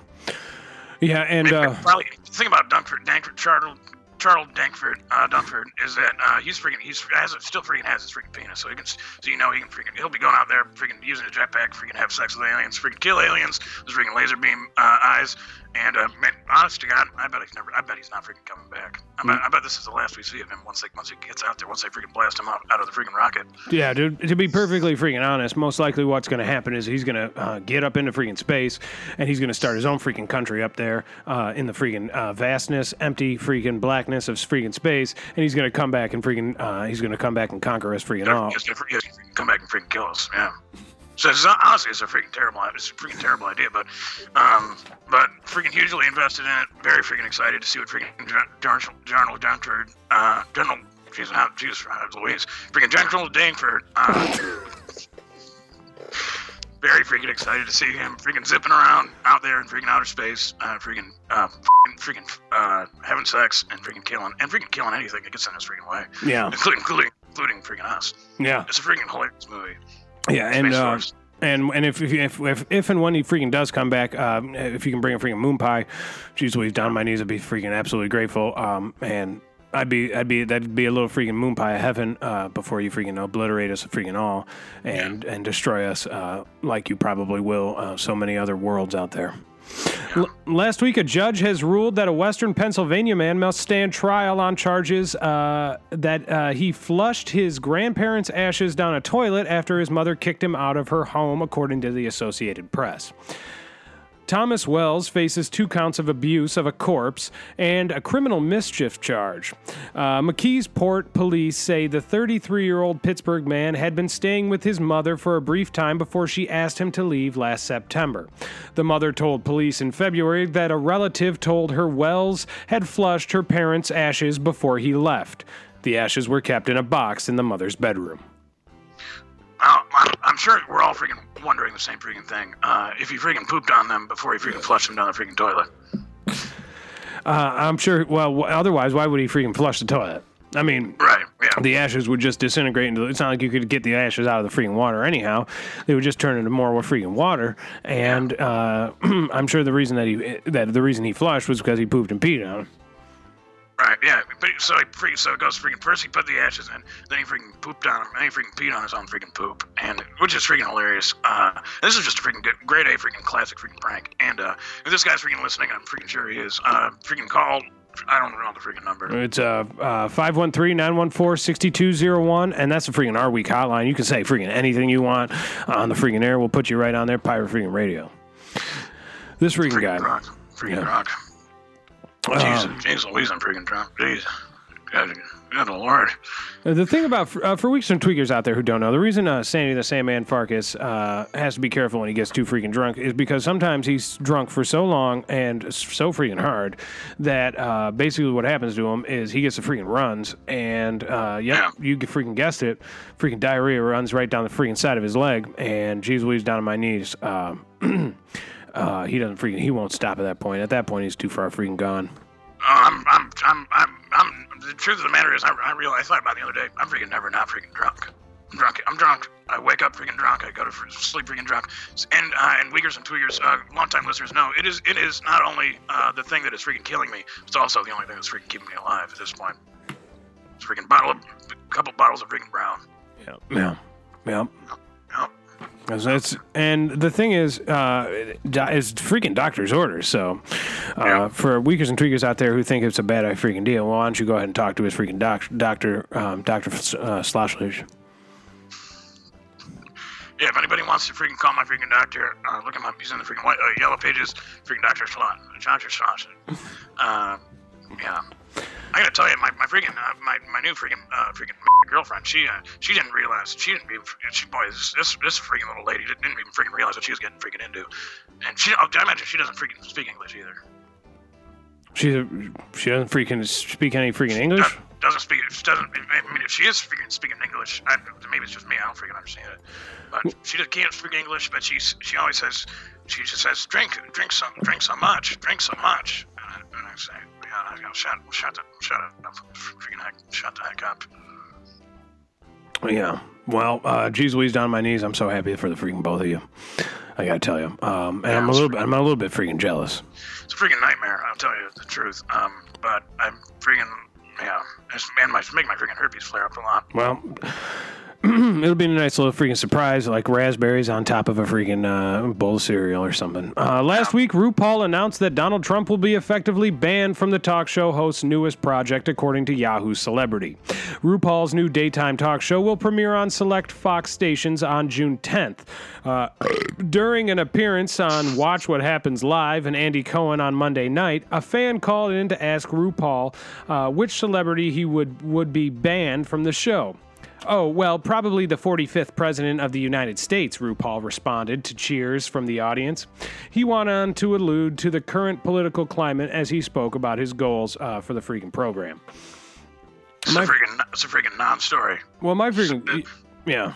yeah, and uh, Probably the thing about Dunkford, Dankford, Charles, Charles Dankford, uh, Dunkford is that uh, he's freaking, he's has still freaking has his freaking penis, so he can, so you know he can freaking, he'll be going out there freaking using a jetpack, freaking have sex with aliens, freaking kill aliens, with freaking laser beam uh, eyes, and uh, man, honest to God, I bet he's never, I bet he's not freaking coming back. I bet, I bet this is the last we see of him once they, once he gets out there, once they freaking blast him out, out of the freaking rocket. Yeah, dude. To be perfectly freaking honest, most likely what's going to happen is he's going to uh, get up into freaking space, and he's going to start his own freaking country up there uh, in the freaking uh, vastness, empty freaking blackness of freaking space, and he's going to come back and freaking uh, he's going to come back and conquer us freaking all. He's gonna, he's gonna come back and freaking kill us. Yeah. So it's not, honestly, it's a freaking terrible, it's a freaking terrible idea, but, um, but freaking hugely invested in it. Very freaking excited to see what freaking General General Dunkford, uh, General, Jesus, Jesus, Louise, freaking General Dankford, uh, very freaking excited to see him freaking zipping around out there in freaking outer space, uh, freaking, uh, freaking, freaking, uh, having sex and freaking killing, and freaking killing anything that gets in his freaking way, Yeah, including, including, including freaking us. yeah, It's a freaking hilarious movie. Yeah, and uh, and and if if, if if if and when he freaking does come back, um, if you can bring a freaking moon pie, geez, Louise, down on my knees, I'd be freaking absolutely grateful. Um, and. I'd be, I'd be, that'd be a little freaking moon pie of heaven uh, before you freaking obliterate us freaking all and and destroy us uh, like you probably will uh, so many other worlds out there. L- last week, a judge has ruled that a Western Pennsylvania man must stand trial on charges uh, that uh, he flushed his grandparents' ashes down a toilet after his mother kicked him out of her home, according to the Associated Press. Thomas Wells faces two counts of abuse of a corpse and a criminal mischief charge. Uh, McKeesport police say the 33 year old Pittsburgh man had been staying with his mother for a brief time before she asked him to leave last September. The mother told police in February that a relative told her Wells had flushed her parents' ashes before he left. The ashes were kept in a box in the mother's bedroom. I'm sure we're all freaking wondering the same freaking thing. Uh, if he freaking pooped on them before he freaking flushed them down the freaking toilet. Uh, I'm sure, well, w- otherwise, why would he freaking flush the toilet? I mean, Right, yeah. the ashes would just disintegrate into. It's not like you could get the ashes out of the freaking water anyhow. They would just turn into more freaking water. And uh, I'm sure the reason that he that the reason he flushed was because he pooped and peed on. him. Right, yeah. But so he freaking, so it goes freaking first he put the ashes in, then he freaking pooped on him, then he freaking peed on his own freaking poop, and which is freaking hilarious. Uh, this is just a freaking good, grade A freaking classic freaking prank. And uh, if this guy's freaking listening, I'm freaking sure he is. Uh, freaking call. I don't know the freaking number. It's uh, uh 513-914-6201 and that's the freaking our week hotline. You can say freaking anything you want on the freaking air. We'll put you right on there Pirate freaking radio. This freaking guy. Freaking rock. Freaking Yeah. rock. Um, Jesus, jeez Louise, I'm freaking drunk. Jeez. God, good lord. Uh, The thing about uh, for weeks and tweakers out there who don't know, the reason uh, Sandy the Sandman Farkas uh, has to be careful when he gets too freaking drunk is because sometimes he's drunk for so long and so freaking hard that uh, basically what happens to him is he gets the freaking runs and uh, yep, Yeah. you freaking guessed it, freaking diarrhea runs right down the freaking side of his leg and geez Louise down on my knees. Uh, he doesn't freaking he won't stop at that point. At that point, he's too far freaking gone. I'm, I'm, I'm, I'm, I'm, the truth of the matter is, I, I realized, I thought about it the other day, I'm freaking never not freaking drunk. I'm drunk. I'm drunk. I wake up freaking drunk. I go to sleep freaking drunk. And uh, and Weakers and Tweakers, uh, longtime listeners know it is it is not only uh, the thing that is freaking killing me, it's also the only thing that's freaking keeping me alive at this point. It's freaking bottle of, a couple bottles of freaking brown. Yeah, yeah, yeah. Yep. That's, and the thing is, uh, it's freaking doctor's orders. So, uh, Yeah. for weakers and tweakers out there who think it's a bad freaking deal, well, why don't you go ahead and talk to his freaking doc, doctor, um, Doctor uh, Sloshledge. Yeah, if anybody wants to freaking call my freaking doctor, uh, look him up. He's in the freaking white, uh, yellow pages. Freaking Doctor Slot, Doctor Slot. Uh, yeah. I gotta tell you, my, my freaking uh, my my new freaking uh, freaking girlfriend, she uh, she didn't realize she didn't even she boy this this, this freaking little lady didn't even freaking realize what she was getting freaking into, and she I imagine she doesn't freaking speak English either. She she doesn't freaking speak any freaking English. Doesn't, doesn't speak. Doesn't. I mean, if she is speaking speaking English, I, maybe it's just me. I don't freaking understand it. But she just can't speak English. But she's she always says she just says drink drink so drink so much drink so much. And I, and I say I go shut shut shut up freaking heck shut the heck up. Yeah. Well, uh, geez Louise, down on my knees. I'm so happy for the freaking both of you. I gotta tell you. Um, and I'm a little, bit, I'm a little bit freaking jealous. It's a freaking nightmare. I'll tell you the truth. Um, but I'm freaking yeah. It's, man, my make my freaking herpes flare up a lot. Well, it'll be a nice little freaking surprise, like raspberries on top of a freaking uh, bowl of cereal or something. Uh, last week, RuPaul announced that Donald Trump will be effectively banned from the talk show host's newest project, according to Yahoo Celebrity. RuPaul's new daytime talk show will premiere on select Fox stations on June 10th. Uh, during an appearance on Watch What Happens Live and Andy Cohen on Monday night, a fan called in to ask RuPaul uh, which celebrity he would, would be banned from the show. Oh, well, probably the 45th President of the United States, RuPaul responded to cheers from the audience. He went on to allude to the current political climate as he spoke about his goals uh, for the freaking program. It's My- a freaking it's a freaking non-story. Well, my freaking. Yeah.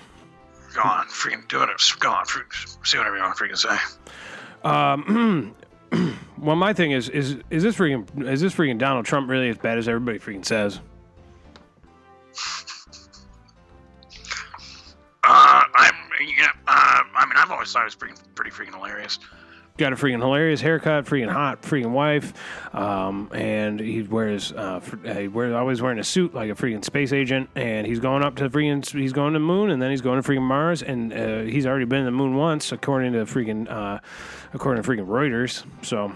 Go on, freaking do it. Go on, freaking, say whatever you want to freaking say. Well, my thing is, is is this freaking is this freaking Donald Trump really as bad as everybody freaking says? I'm yeah. Uh, I mean, I've always thought it was pretty pretty freaking hilarious. Got a freaking hilarious haircut, freaking hot, freaking wife, um, and he wears uh, uh, he wears always wearing a suit like a freaking space agent, and he's going up to freaking he's going to the moon, and then he's going to freaking Mars, and uh, he's already been to the moon once, according to freaking uh, according to freaking Reuters. So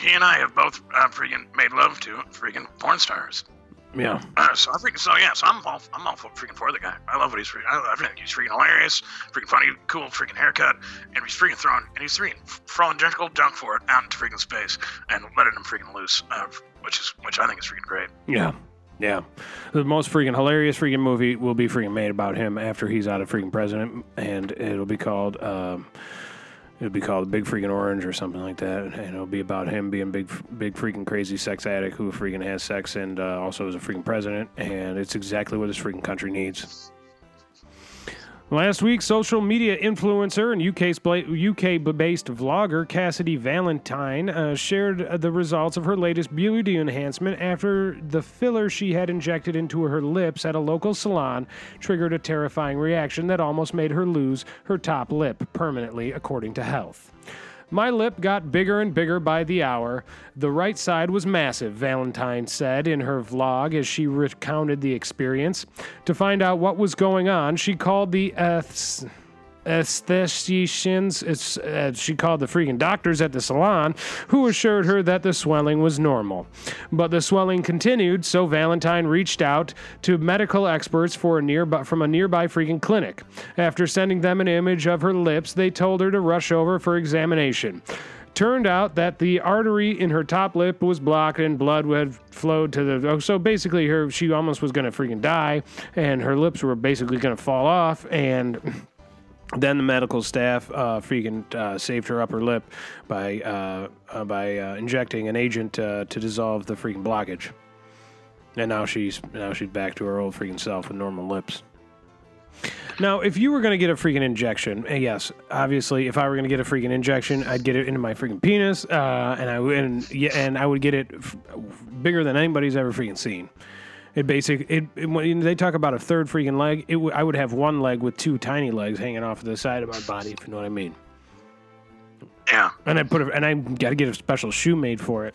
He and I have both uh, freaking made love to freaking porn stars. Yeah, Uh, so I freaking so yeah. So I'm all I'm all freaking for the guy. I love what he's freaking. I, I think he's freaking hilarious, freaking funny, cool, freaking haircut, and he's freaking throwing and he's freaking throwing gentle junk for it out into freaking space and letting him freaking loose, uh, which is which I think is freaking great. yeah. Yeah, the most freaking hilarious freaking movie will be freaking made about him after he's out of freaking president, and it'll be called um, it'll be called Big Freaking Orange or something like that, and it'll be about him being big, big freaking crazy sex addict who freaking has sex and uh, also is a freaking president, and it's exactly what this freaking country needs. Last week, social media influencer and UK based vlogger Cassidy Valentine uh, shared the results of her latest beauty enhancement after the filler she had injected into her lips at a local salon triggered a terrifying reaction that almost made her lose her top lip permanently, according to Health. My lip got bigger and bigger by the hour. The right side was massive, Valentine said in her vlog as she recounted the experience. To find out what was going on, she called the uh, eths- aestheticians, it's, uh, she called the freaking doctors at the salon, who assured her that the swelling was normal. But the swelling continued, so Valentine reached out to medical experts for a nearby, from a nearby freaking clinic. After sending them an image of her lips, they told her to rush over for examination. Turned out that the artery in her top lip was blocked and blood had flowed to the. Oh, so basically, her she almost was to freaking die, and her lips were basically to fall off. And then the medical staff uh, freaking uh, saved her upper lip by uh, uh, by uh, injecting an agent to dissolve the freaking blockage. And now she's now she's back to her old freaking self with normal lips. Now, if you were going to get a freaking injection, eh, yes, obviously, if I were going to get a freaking injection, I'd get it into my freaking penis, uh, and I and, and I would get it f- bigger than anybody's ever freaking seen. It basic it, it when they talk about a third freaking leg, it w- I would have one leg with two tiny legs hanging off the side of my body, if you know what I mean. Yeah, And I put a, and I got to get a special shoe made for it.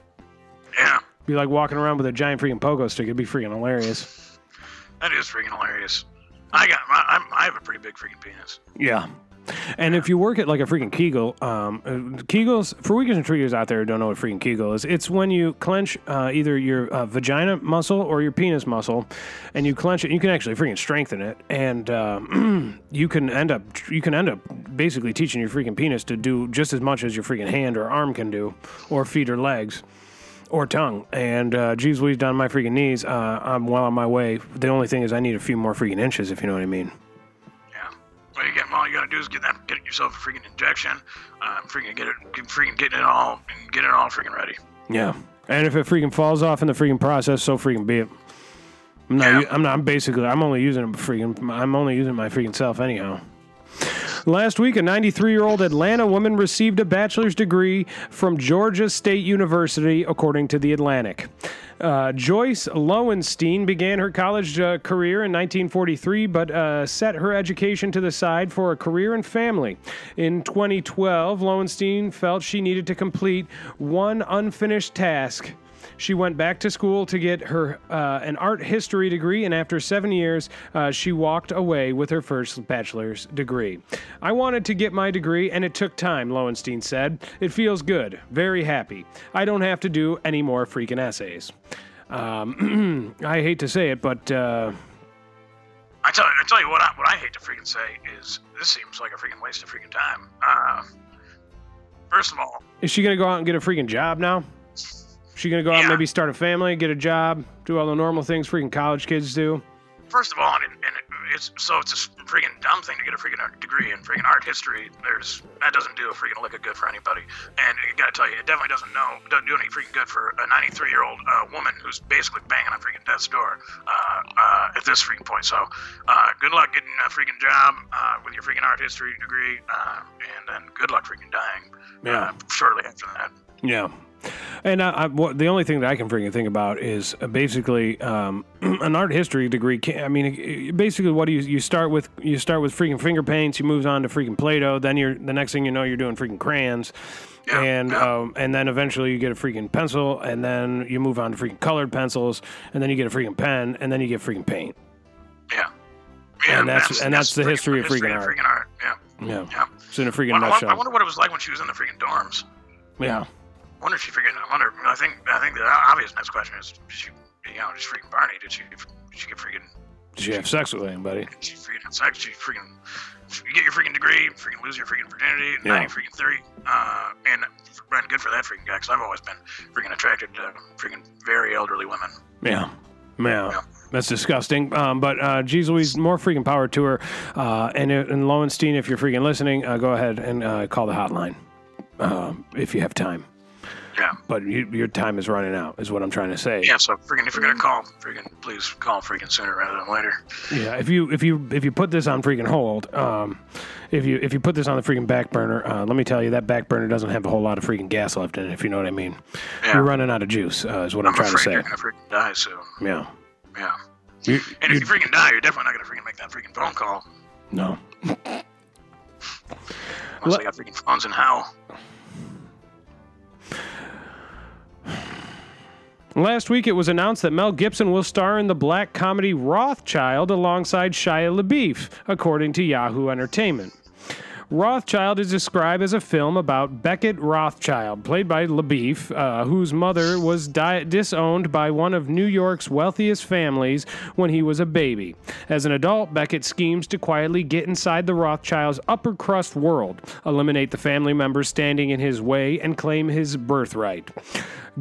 yeah. Be like walking around with a giant freaking pogo stick. It'd be freaking hilarious. That is freaking hilarious. I got I, I'm, I have a pretty big freaking penis. Yeah. And if you work at like a freaking Kegel, um, uh, Kegels, for weakers and triggers out there who don't know what freaking Kegel is, it's when you clench uh, either your uh, vagina muscle or your penis muscle, and you clench it. You can actually freaking strengthen it, and um, you can end up you can end up basically teaching your freaking penis to do just as much as your freaking hand or arm can do, or feet or legs. or tongue. And uh, geez, Louise, down my freaking knees. Uh, I'm well on my way. The only thing is, I need a few more freaking inches, if you know what I mean. You get all you gotta do is get that, get yourself a freaking injection. Uh, freaking get it, freaking getting it all, and get it all freaking ready. Yeah. And if it freaking falls off in the freaking process, so freaking be it. I'm not. Yeah. I'm not. I'm basically. I'm only using it freaking. I'm only using my freaking self anyhow. Last week, a 93 year old Atlanta woman received a bachelor's degree from Georgia State University, according to The Atlantic. Uh, Joyce Lowenstein began her college uh, career in 1943, but uh, set her education to the side for a career and family. In 2012, Lowenstein felt she needed to complete one unfinished task. She went back to school to get her uh, an art history degree, and after seven years, uh, she walked away with her first bachelor's degree. I wanted to get my degree, and it took time, Lowenstein said. It feels good. Very happy. I don't have to do any more freaking essays. Um, I hate to say it, but uh, I tell you, I tell you what I, what I hate to freaking say is this seems like a freaking waste of freaking time. Uh, first of all, is she going to go out and get a freaking job now? She to go out and Yeah. maybe start a family, get a job, do all the normal things freaking college kids do? first of all, and, and it's so it's a freaking dumb thing to get a freaking degree in freaking art history. There's that doesn't do a freaking lick of good for anybody. And I gotta tell you, it definitely doesn't know doesn't do any freaking good for a 93 year old uh, woman who's basically banging on freaking death's door uh, uh, at this freaking point. So, uh, good luck getting a freaking job uh, with your freaking art history degree, uh, and then good luck freaking dying Yeah. shortly after that. Yeah. And I, I, what, the only thing that I can freaking think about is basically um, an art history degree. Can, I mean, basically, what do you you start with? You start with freaking finger paints. You move on to freaking Play-Doh. Then you're the next thing you know, you're doing freaking crayons, Yeah, and yeah. um, and then eventually you get a freaking pencil, and then you move on to freaking colored pencils, and then you get a freaking pen, and then you get freaking paint. Yeah. Yeah, And that's- and that's the history of freaking art. freaking art. Yeah. Yeah, Yeah. it's in a freaking I, I, I wonder what it was like when she was in the freaking dorms. Yeah, wonder if she freaking. I wonder. I think. I think the obvious next question is: Did she, you know, just freaking Barney? Did she? Did she get freaking? did she have sex with anybody? Did she freaking have sex? She freaking. You get your freaking degree, freaking lose your freaking virginity, Yeah. ninety freaking thirty, uh, and been good for that freaking guy. Because I've always been freaking attracted to freaking very elderly women. Yeah. Yeah. Yeah. That's disgusting. Um, but uh, geez Louise, more freaking power to her. Uh, and, and Lowenstein, if you're freaking listening, uh, go ahead and uh, call the hotline um, if you have time. Yeah. But you, your time is running out, is what I'm trying to say. Yeah. So freaking, if you're gonna call, freaking, please call freaking sooner rather than later. Yeah, If you if you if you put this on freaking hold, um, if you if you put this on the freaking back burner, uh, let me tell you that back burner doesn't have a whole lot of freaking gas left in it. If you know what I mean. Yeah. You're running out of juice, uh, is what I'm, I'm trying to say. you're gonna freaking die soon. Yeah. Yeah. You, And if you freaking die, you're definitely not gonna freaking make that freaking phone call no. unless Le- they got freaking phones in hell. Last week, it was announced that Mel Gibson will star in the black comedy Rothchild alongside Shia LaBeouf, according to Yahoo Entertainment. Rothchild is described as a film about Beckett Rothchild, played by LaBeouf, uh, whose mother was di- disowned by one of New York's wealthiest families when he was a baby. As an adult, Beckett schemes to quietly get inside the Rothchilds' upper crust world, eliminate the family members standing in his way, and claim his birthright.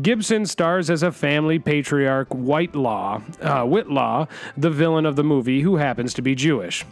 Gibson stars as a family patriarch, Whitelaw, uh, Whitlaw, the villain of the movie, who happens to be Jewish.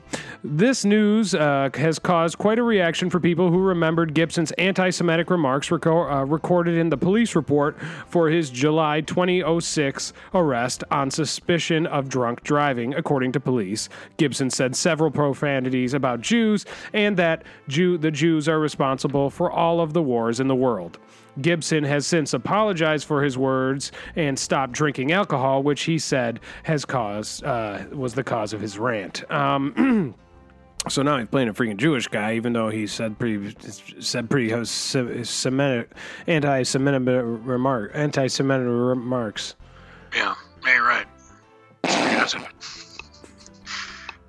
This news uh, has caused quite a reaction for people who remembered Gibson's anti Semitic remarks reco- uh, recorded in the police report for his July 2006 arrest on suspicion of drunk driving, according to police. Gibson said several profanities about Jews and that Jew- the Jews are responsible for all of the wars in the world. Gibson has since apologized for his words and stopped drinking alcohol, which he said has caused uh, was the cause of his rant. Um, so now he's playing a freaking Jewish guy, even though he said pretty said pretty uh, Semitic, anti-Semitic remark, anti-Semitic remarks. Yeah, you're right. It.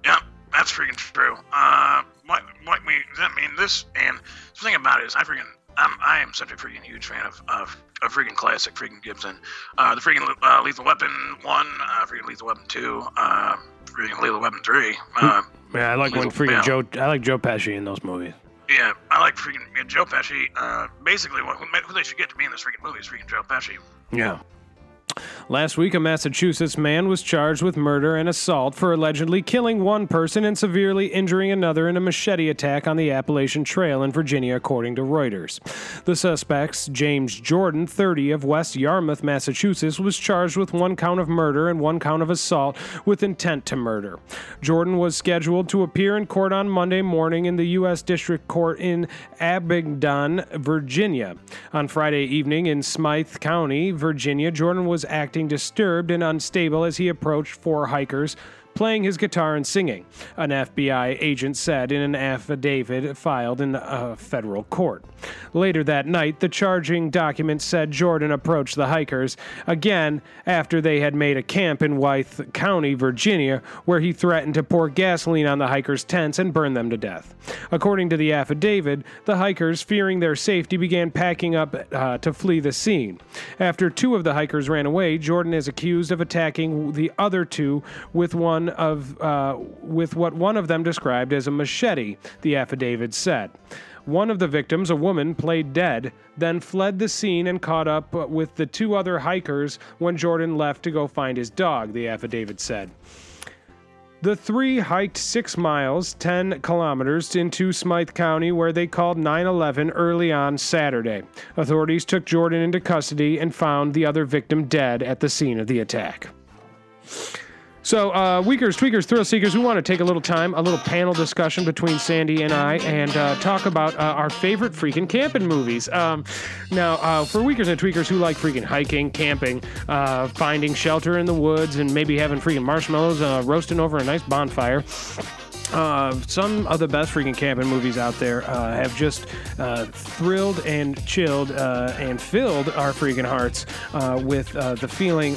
Yeah, that's freaking true. Uh, what, what we, mean, this, and the thing about it is, I freaking, I'm, I am such a freaking huge fan of, of, of freaking classic freaking Gibson. Uh, the freaking uh, Lethal Weapon 1, uh, freaking Lethal Weapon 2, uh, freaking Lethal Weapon 3. Uh, Yeah, I like when freaking yeah. Joe. I like Joe Pesci in those movies. Yeah, I like freaking Joe Pesci. Uh, basically, what, who they should get to be in this freaking movie is freaking Joe Pesci. Yeah. Last week, a Massachusetts man was charged with murder and assault for allegedly killing one person and severely injuring another in a machete attack on the Appalachian Trail in Virginia, according to Reuters. The suspects, James Jordan, 30, of West Yarmouth, Massachusetts, was charged with one count of murder and one count of assault with intent to murder. Jordan was scheduled to appear in court on Monday morning in the U.S. District Court in Abingdon, Virginia. On Friday evening in Smyth County, Virginia, Jordan was acting disturbed and unstable as he approached four hikers playing his guitar and singing, an FBI agent said in an affidavit filed in a federal court. Later that night, the charging document said Jordan approached the hikers again after they had made a camp in Wythe County, Virginia, where he threatened to pour gasoline on the hikers' tents and burn them to death. According to the affidavit, the hikers, fearing their safety, began packing up uh, to flee the scene. After two of the hikers ran away, Jordan is accused of attacking the other two with one of uh, with what one of them described as a machete. The affidavit said. One of the victims, a woman, played dead, then fled the scene and caught up with the two other hikers when Jordan left to go find his dog, the affidavit said. The three hiked six miles, 10 kilometers, into Smyth County, where they called 911 early on Saturday. Authorities took Jordan into custody and found the other victim dead at the scene of the attack. So, uh, Weakers, Tweakers, Thrill Seekers, we want to take a little time, a little panel discussion between Sandy and I, and uh, talk about uh, our favorite freaking camping movies. Um, now, uh, for Weakers and Tweakers who like freaking hiking, camping, uh, finding shelter in the woods, and maybe having freaking marshmallows uh, roasting over a nice bonfire. Uh, some of the best freaking camping movies out there uh, have just uh, thrilled and chilled uh, and filled our freaking hearts uh, with uh, the feeling,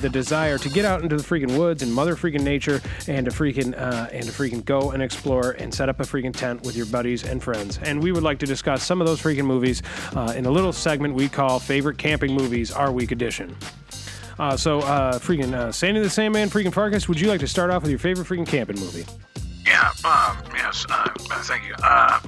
the desire to get out into the freaking woods and mother freaking nature and to freaking and to freaking go and explore and set up a freaking tent with your buddies and friends. And we would like to discuss some of those freaking movies in a little segment we call "Favorite Camping Movies," our week edition. so, freaking Sandy the Sandman, freaking Farkas, would you like to start off with your favorite freaking camping movie? Yeah, um, yes, uh, thank you. Uh,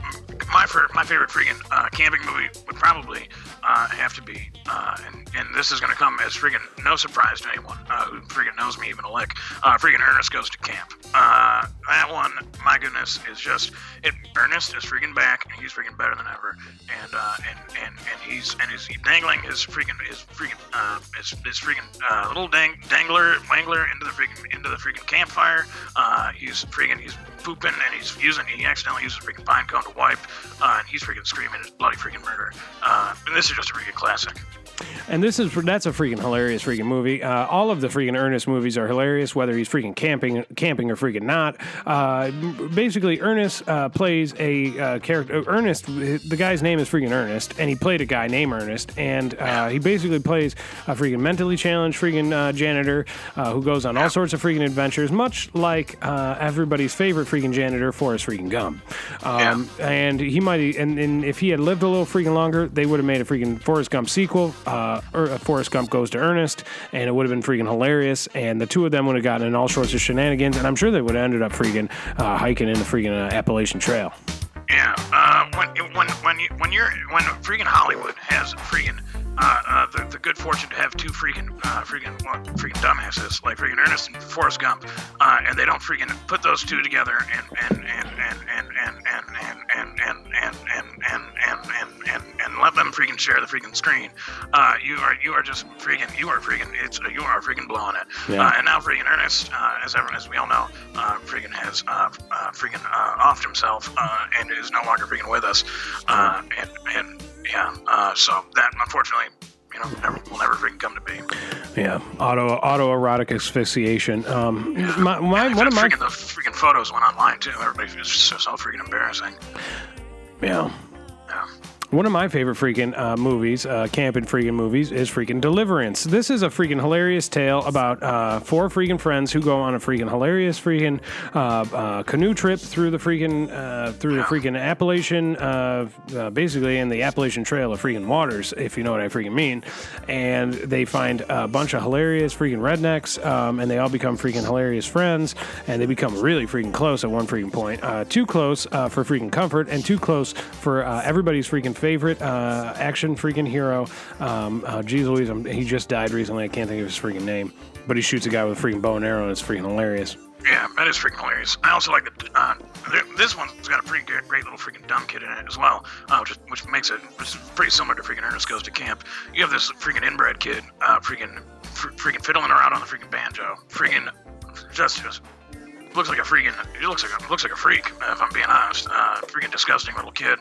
my, my favorite freaking uh, camping movie would probably uh, have to be, uh, and, and this is going to come as freaking no surprise to anyone uh, who freaking knows me even a lick. Uh, freaking Ernest goes to camp. Uh, that one, my goodness, is just it. Ernest is freaking back, and he's freaking better than ever. And uh, and and and he's and he's dangling his freaking his freaking uh, his, his freaking uh, little dang, dangler wangler into the freaking into the freaking campfire. Uh, he's freaking he's pooping and he's using he accidentally uses a freaking pine cone to wipe, uh, and he's freaking screaming his bloody freaking murder. Uh, and this is just a freaking classic. And this is that's a freaking hilarious freaking movie. Uh, all of the freaking Ernest movies are hilarious, whether he's freaking camping, camping or freaking not. Uh, basically, Ernest uh, plays a uh, character. Ernest, the guy's name is freaking Ernest, and he played a guy named Ernest, and uh, he basically plays a freaking mentally challenged freaking uh, janitor who goes on all sorts of freaking adventures, much like everybody's favorite freaking janitor, Forrest freaking Gump. Um, yeah. And he might, and, and if he had lived a little freaking longer, they would have made a freaking Forrest Gump sequel uh, er, Forrest Gump goes to Ernest, and it would have been freaking hilarious. And the two of them would have gotten in all sorts of shenanigans, and I'm sure they would have ended up freaking uh, hiking in the freaking uh, Appalachian Trail. Yeah, uh, when when when you when you're when freaking Hollywood has freaking uh, uh, the, the good fortune to have two freaking uh, freaking well, freaking dumbasses like freaking Ernest and Forrest Gump, uh, and they don't freaking put those two together and and and and and and and and and and and and and and and, and let them freaking share the freaking screen. Uh, you are you are just freaking you are freaking it's you are freaking blowing it. Yeah. Uh, and now freaking Ernest, uh, as everyone as we all know, uh, freaking has uh, uh, freaking uh, offed himself uh, and is no longer freaking with us. Uh, and and yeah, uh, so that unfortunately, you know, never, will never freaking come to be. Yeah, auto autoerotic asphyxiation. Um, my, my yeah, one of my freaking, the freaking photos went online too. Everybody was so, so freaking embarrassing. Yeah. One of my favorite freaking uh, movies, uh, camping freaking movies, is freaking Deliverance. This is a freaking hilarious tale about uh, four freaking friends who go on a freaking hilarious freaking uh, uh, canoe trip through the freaking uh, through the freaking Appalachian, basically in the Appalachian Trail of freaking waters, if you know what I freaking mean. And they find a bunch of hilarious freaking rednecks, um, and they all become freaking hilarious friends, and they become really freaking close at one freaking point. Too close for freaking comfort, and too close for everybody's freaking favorite uh, action freaking hero. Um, uh, geez Louise, I'm, he just died recently. I can't think of his freaking name, but he shoots a guy with a freaking bow and arrow, and it's freaking hilarious. Yeah, that is freaking hilarious. I also like the uh, this one's got a pretty great, great little freaking dumb kid in it as well, uh, which, which makes it pretty similar to freaking Ernest Goes to Camp. You have this freaking inbred kid, uh, freaking fr- freaking fiddling around on the freaking banjo, freaking just just looks like a freaking he looks like a looks like a freak if I'm being honest. Uh, freaking disgusting little kid,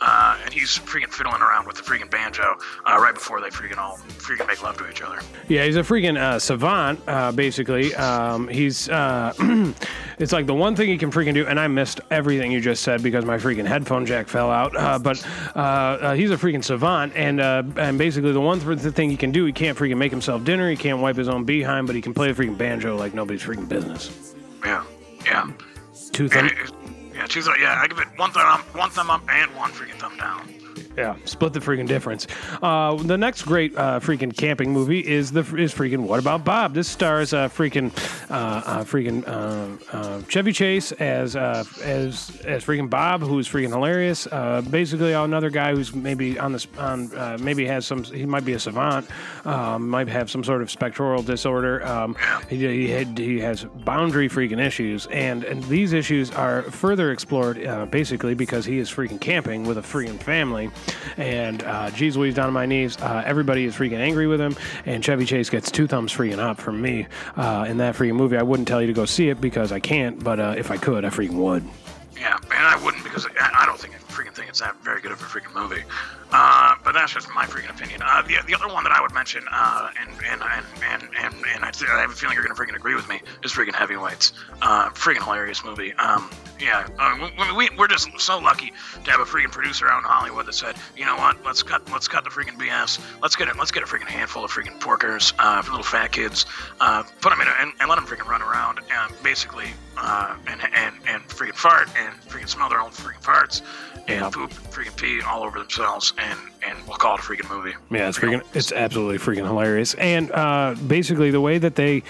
uh, and he's freaking fiddling around with the freaking banjo uh, right before they freaking all freaking make love to each other. Yeah, he's a freaking uh, savant, uh, basically. Um, he's, uh, it's like the one thing he can freaking do, and I missed everything you just said because my freaking headphone jack fell out. Uh, but uh, uh, he's a freaking savant, and uh, and basically the one th- thing he can do, he can't freaking make himself dinner, he can't wipe his own behind, but he can play the freaking banjo like nobody's freaking business. Yeah, yeah. Two thumbs. yeah, two th- yeah, I give it one thumb up, one thumb up, and one freaking thumb down. Yeah, split the freaking difference. Uh, the next great uh, freaking camping movie is the is freaking What About Bob? This stars uh, freaking uh, uh, freaking uh, Chevy Chase as as as freaking Bob, who's freaking hilarious. Basically, another guy who's maybe on this on maybe has some he might be a savant, um, might have some sort of spectral disorder. Um, he he, had, he has boundary freaking issues, and and these issues are further explored basically because he is freaking camping with a freaking family, and uh, geez Louise down on my knees. Uh, everybody is freaking angry with him, and Chevy Chase gets two thumbs freaking up from me uh, in that freaking movie. I wouldn't tell you to go see it because I can't, but uh, if I could, I freaking would. Yeah, and I wouldn't because I, I don't think I freaking think it's that very good of a freaking movie. Uh, but that's just my freaking opinion. Uh, the, the other one that I would mention, uh, and and and and and, and I, I have a feeling you're gonna freaking agree with me, is freaking Heavyweights. Uh, freaking hilarious movie. Um, yeah, uh, we, we, we're just so lucky to have a freaking producer out in Hollywood that said, you know what, let's cut let's cut the freaking BS. Let's get it. Let's get a freaking handful of freaking porkers uh, little fat kids. Uh, put them in a, and, and let them freaking run around and basically uh, and and and freaking fart and freaking smell their own freaking farts and Yeah. poop, freaking pee all over themselves, and and we'll call it a freaking movie. Yeah, it's freaking. It's absolutely freaking hilarious. And uh, basically, the way that they,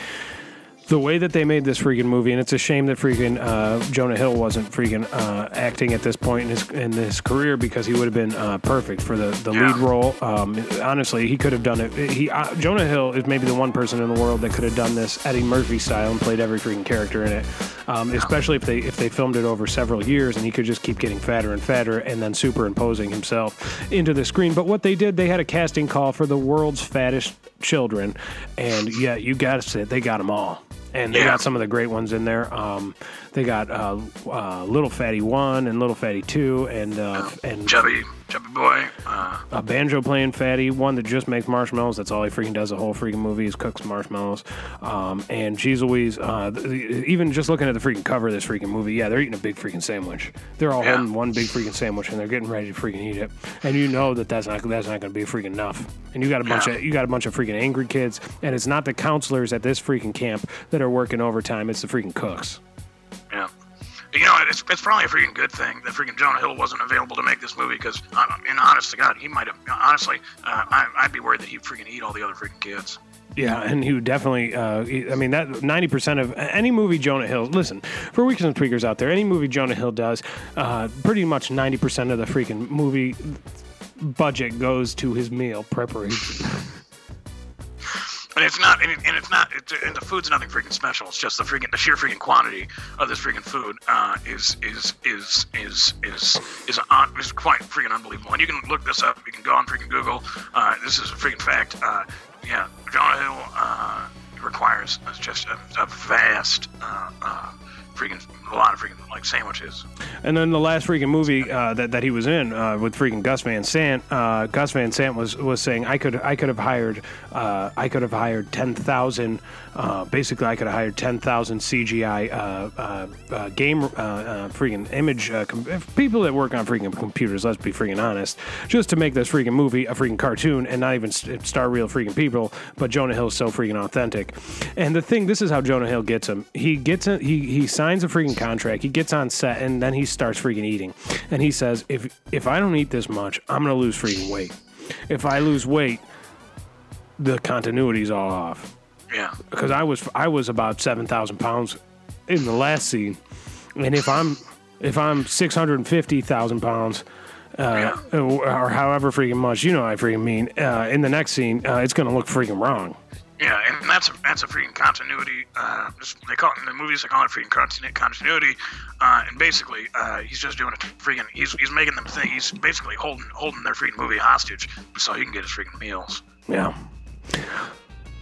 the way that they made this freaking movie, and it's a shame that freaking uh, Jonah Hill wasn't freaking uh, acting at this point in his in his career because he would have been uh, perfect for the the lead role. Um, honestly, he could have done it. He uh, Jonah Hill is maybe the one person in the world that could have done this Eddie Murphy style and played every freaking character in it. Um, especially if they if they filmed it over several years and he could just keep getting fatter and fatter and then superimposing himself into the screen. But what they did, they had a casting call for the world's fattest children, and yeah, you got to say they got them all. And they Yeah. got some of the great ones in there. Um, they got uh, uh, Little Fatty One and Little Fatty Two, and uh, and Chubby, chubby boy. Uh, a banjo playing fatty, one that just makes marshmallows. That's all he freaking does the whole freaking movie is cooks marshmallows. Um, and geez Louise, uh, th- even just looking at the freaking cover of this freaking movie, yeah, they're eating a big freaking sandwich. They're all Yeah. holding one big freaking sandwich and they're getting ready to freaking eat it. And you know that that's not that's not going to be freaking enough. And you got a bunch Yeah. of you got a bunch of freaking angry kids, and it's not the counselors at this freaking camp that are working overtime. It's the freaking cooks. yeah. You know, it's, it's probably a freaking good thing that freaking Jonah Hill wasn't available to make this movie because, uh, and honest to God, he might have. Honestly, uh, I, I'd be worried that he'd freaking eat all the other freaking kids. Yeah, and he would definitely. Uh, I mean, that ninety percent of any movie Jonah Hill. Listen, for weakers and tweakers out there, any movie Jonah Hill does, uh, pretty much ninety percent of the freaking movie budget goes to his meal preparation. And it's not, and, it, and it's not, it's, and the food's nothing freaking special. It's just the freaking, the sheer freaking quantity of this freaking food uh, is is is is is is on, is quite freaking unbelievable. And you can look this up. You can go on freaking Google. Uh, this is a freaking fact. Uh, yeah, Jonah Hill uh, requires just a, a vast, uh, uh, freaking, a lot of freaking, like sandwiches. And then the last freaking movie uh, that that he was in uh, with freaking Gus Van Sant, uh, Gus Van Sant was was saying I could I could have hired uh, I could have hired ten thousand. Uh, basically, I could have hired ten thousand CGI uh, game freaking image com- people that work on freaking computers. Let's be freaking honest, just to make this freaking movie a freaking cartoon and not even st- star real freaking people. But Jonah Hill's so freaking authentic. And the thing, this is how Jonah Hill gets him. He gets a, he he signs a freaking contract. He gets on set and then he starts freaking eating. And he says, if if I don't eat this much, I'm gonna lose freaking weight. If I lose weight, the continuity's all off. Yeah. Because I was I was about seven thousand pounds in the last scene, and if I'm if I'm six hundred and fifty thousand pounds. Uh, or however freaking much you know I freaking mean. Uh, in the next scene, uh, it's gonna look freaking wrong. Yeah, and that's a that's a freaking continuity. Uh, just- they call it in the movies. They call it freaking continu- continuity. Uh, and basically, uh, he's just doing a freaking. He's, he's making them think. He's basically holding holding their freaking movie hostage so he can get his freaking meals. Yeah.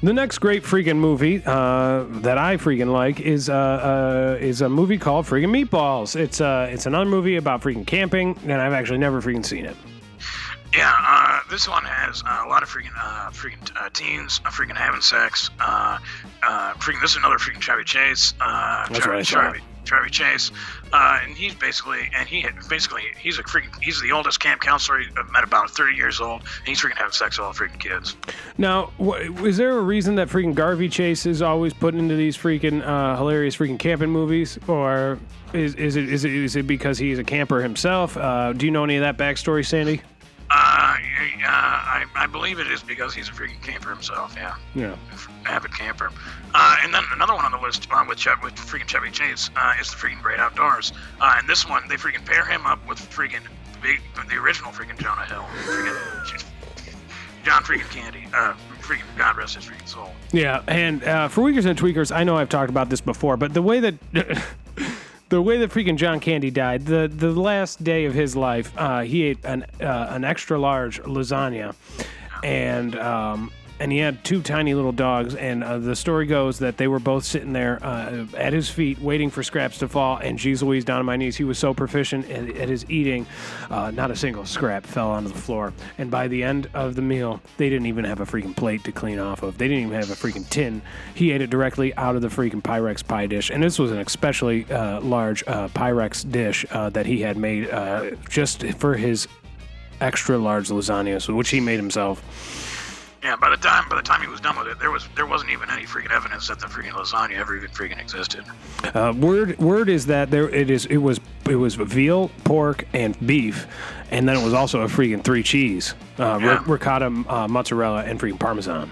The next great freaking movie uh, that I freaking like is uh, uh, is a movie called freaking Meatballs. It's uh, it's another movie about freaking camping, and I've actually never freaking seen it. Yeah, uh, this one has uh, a lot of freaking uh, freaking uh, teens uh, freaking having sex. Uh, uh, freaking this is another freaking Chevy Chase. Uh, That's what I thought. Chevy, Chase, uh, and he's basically and he basically he's a freaking he's the oldest camp counselor He's at about 30 years old. And he's freaking having sex with all freaking kids. Now, wh- is there a reason that freaking Garvey Chase is always put into these freaking uh, hilarious freaking camping movies, or is, is it is it is it because he's a camper himself? Uh, do you know any of that backstory, Sandy? Uh, yeah, I, I believe it is because he's a freaking camper himself. Yeah. Yeah. avid camper. Uh, and then another one on the list uh, with Chev- with freaking Chevy Chase uh, is the freaking Great Outdoors. Uh, and this one, they freaking pair him up with freaking big, the original freaking Jonah Hill, freaking John freaking Candy. Uh, freaking God rest his freaking soul. Yeah, and uh, for Weakers and Tweakers, I know I've talked about this before, but the way that the way that freaking John Candy died, the the last day of his life, uh, he ate an uh, an extra large lasagna, and um, and he had two tiny little dogs, and uh, the story goes that they were both sitting there uh, at his feet, waiting for scraps to fall. And geez Louise, down on my knees, he was so proficient at, at his eating, uh, not a single scrap fell onto the floor. And by the end of the meal, they didn't even have a freaking plate to clean off of. They didn't even have a freaking tin. He ate it directly out of the freaking Pyrex pie dish, and this was an especially uh, large uh, Pyrex dish uh, that he had made just for his extra large lasagna, which he made himself. Yeah, by the time by the time he was done with it, there was there wasn't even any freaking evidence that the freaking lasagna ever even freaking existed. Uh, word word is that there it is it was it was veal, pork, and beef, and then it was also a freaking three cheese, uh, Yeah. ric- ricotta, uh, mozzarella, and freaking parmesan.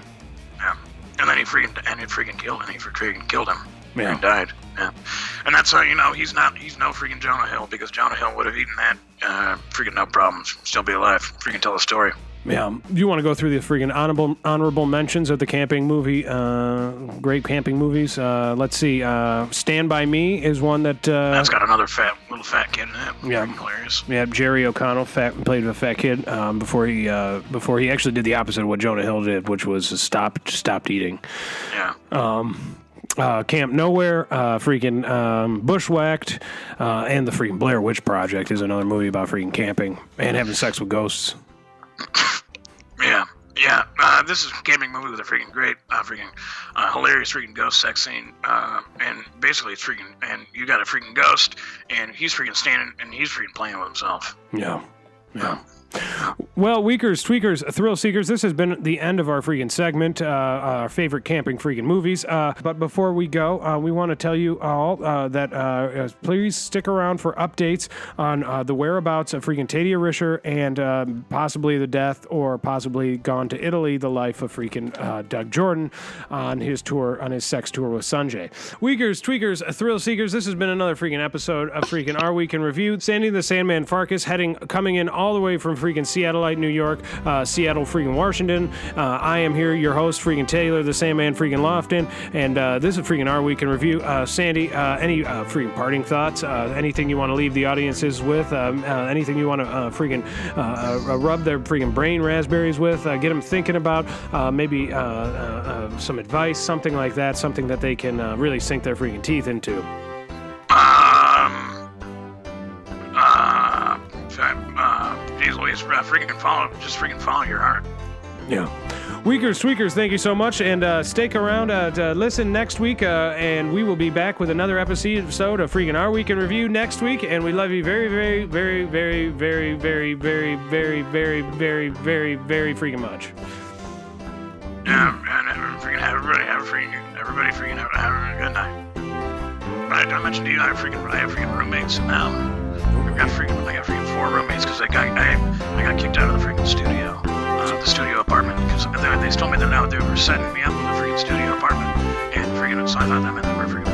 Yeah. And then he freaking and it freaking killed and he freaking killed him. Yeah. And died. Yeah. And that's how you know he's not he's no freaking Jonah Hill because Jonah Hill would have eaten that uh, freaking no problems, still be alive, freaking tell the story. Yeah, you want to go through the freaking honorable honorable mentions of the camping movie, uh, great camping movies. Uh, let's see, uh, Stand by Me is one that. Uh, That's got another fat little fat kid in it. Yeah. Hilarious. Yeah, Jerry O'Connell fat, played with a fat kid um, before he uh, before he actually did the opposite of what Jonah Hill did, which was stopped stopped eating. Yeah. uh, Camp Nowhere, uh, freaking um, Bushwhacked, uh, and the freaking Blair Witch Project is another movie about freaking camping and having sex with ghosts. Yeah. Yeah, uh, this is a camping movie with a freaking great, uh, freaking uh, hilarious freaking ghost sex scene, uh, and basically it's freaking, and you got a freaking ghost, and he's freaking standing, and he's freaking playing with himself. Yeah. Yeah. Well, Weakers, Tweakers, Thrill Seekers, this has been the end of our freaking segment, uh, our favorite camping freaking movies. Uh, but before we go, uh, we want to tell you all uh, that uh, uh, please stick around for updates on the whereabouts of freaking Tadia Risher and possibly the death or possibly gone to Italy, the life of freaking Doug Jordan on his tour, on his sex tour with Sanjay. Weakers, Tweakers, Thrill Seekers, this has been another freaking episode of freaking Our Week in Review. Sandy the Sandman Farkas heading, coming in all the way from freaking Seattleite, New York, uh, Seattle, freaking Washington. Uh, I am here, your host, freaking Taylor the Sandman, freaking Lofton, and uh, this is freaking Our Week in Review. Uh, Sandy, uh, any uh, freaking parting thoughts? Anything you want to leave the audiences with? Um, anything you want to freaking rub their freaking brain raspberries with? Get them thinking about maybe some advice, something like that, something that they can really sink their freaking teeth into. Uh, freaking follow, just freaking follow your heart. Yeah. Weakers, Tweakers, thank you so much. And uh, stick around uh, to listen next week. Uh, and we will be back with another episode of freaking Our Week in Review next week. And we love you very, very, very, very, very, very, very, very, very, very, very, very freaking much. Yeah, and freaking everybody have a freaking everybody freaking have, have a good night. Right, I mentioned to you I freaking I have freaking roommates now. Got freaking I got freaking four roommates because I got I, I got kicked out of the freaking studio, uh, the studio apartment because they, they told me that now they were setting me up in the freaking studio apartment, and freaking so I thought that meant they were freaking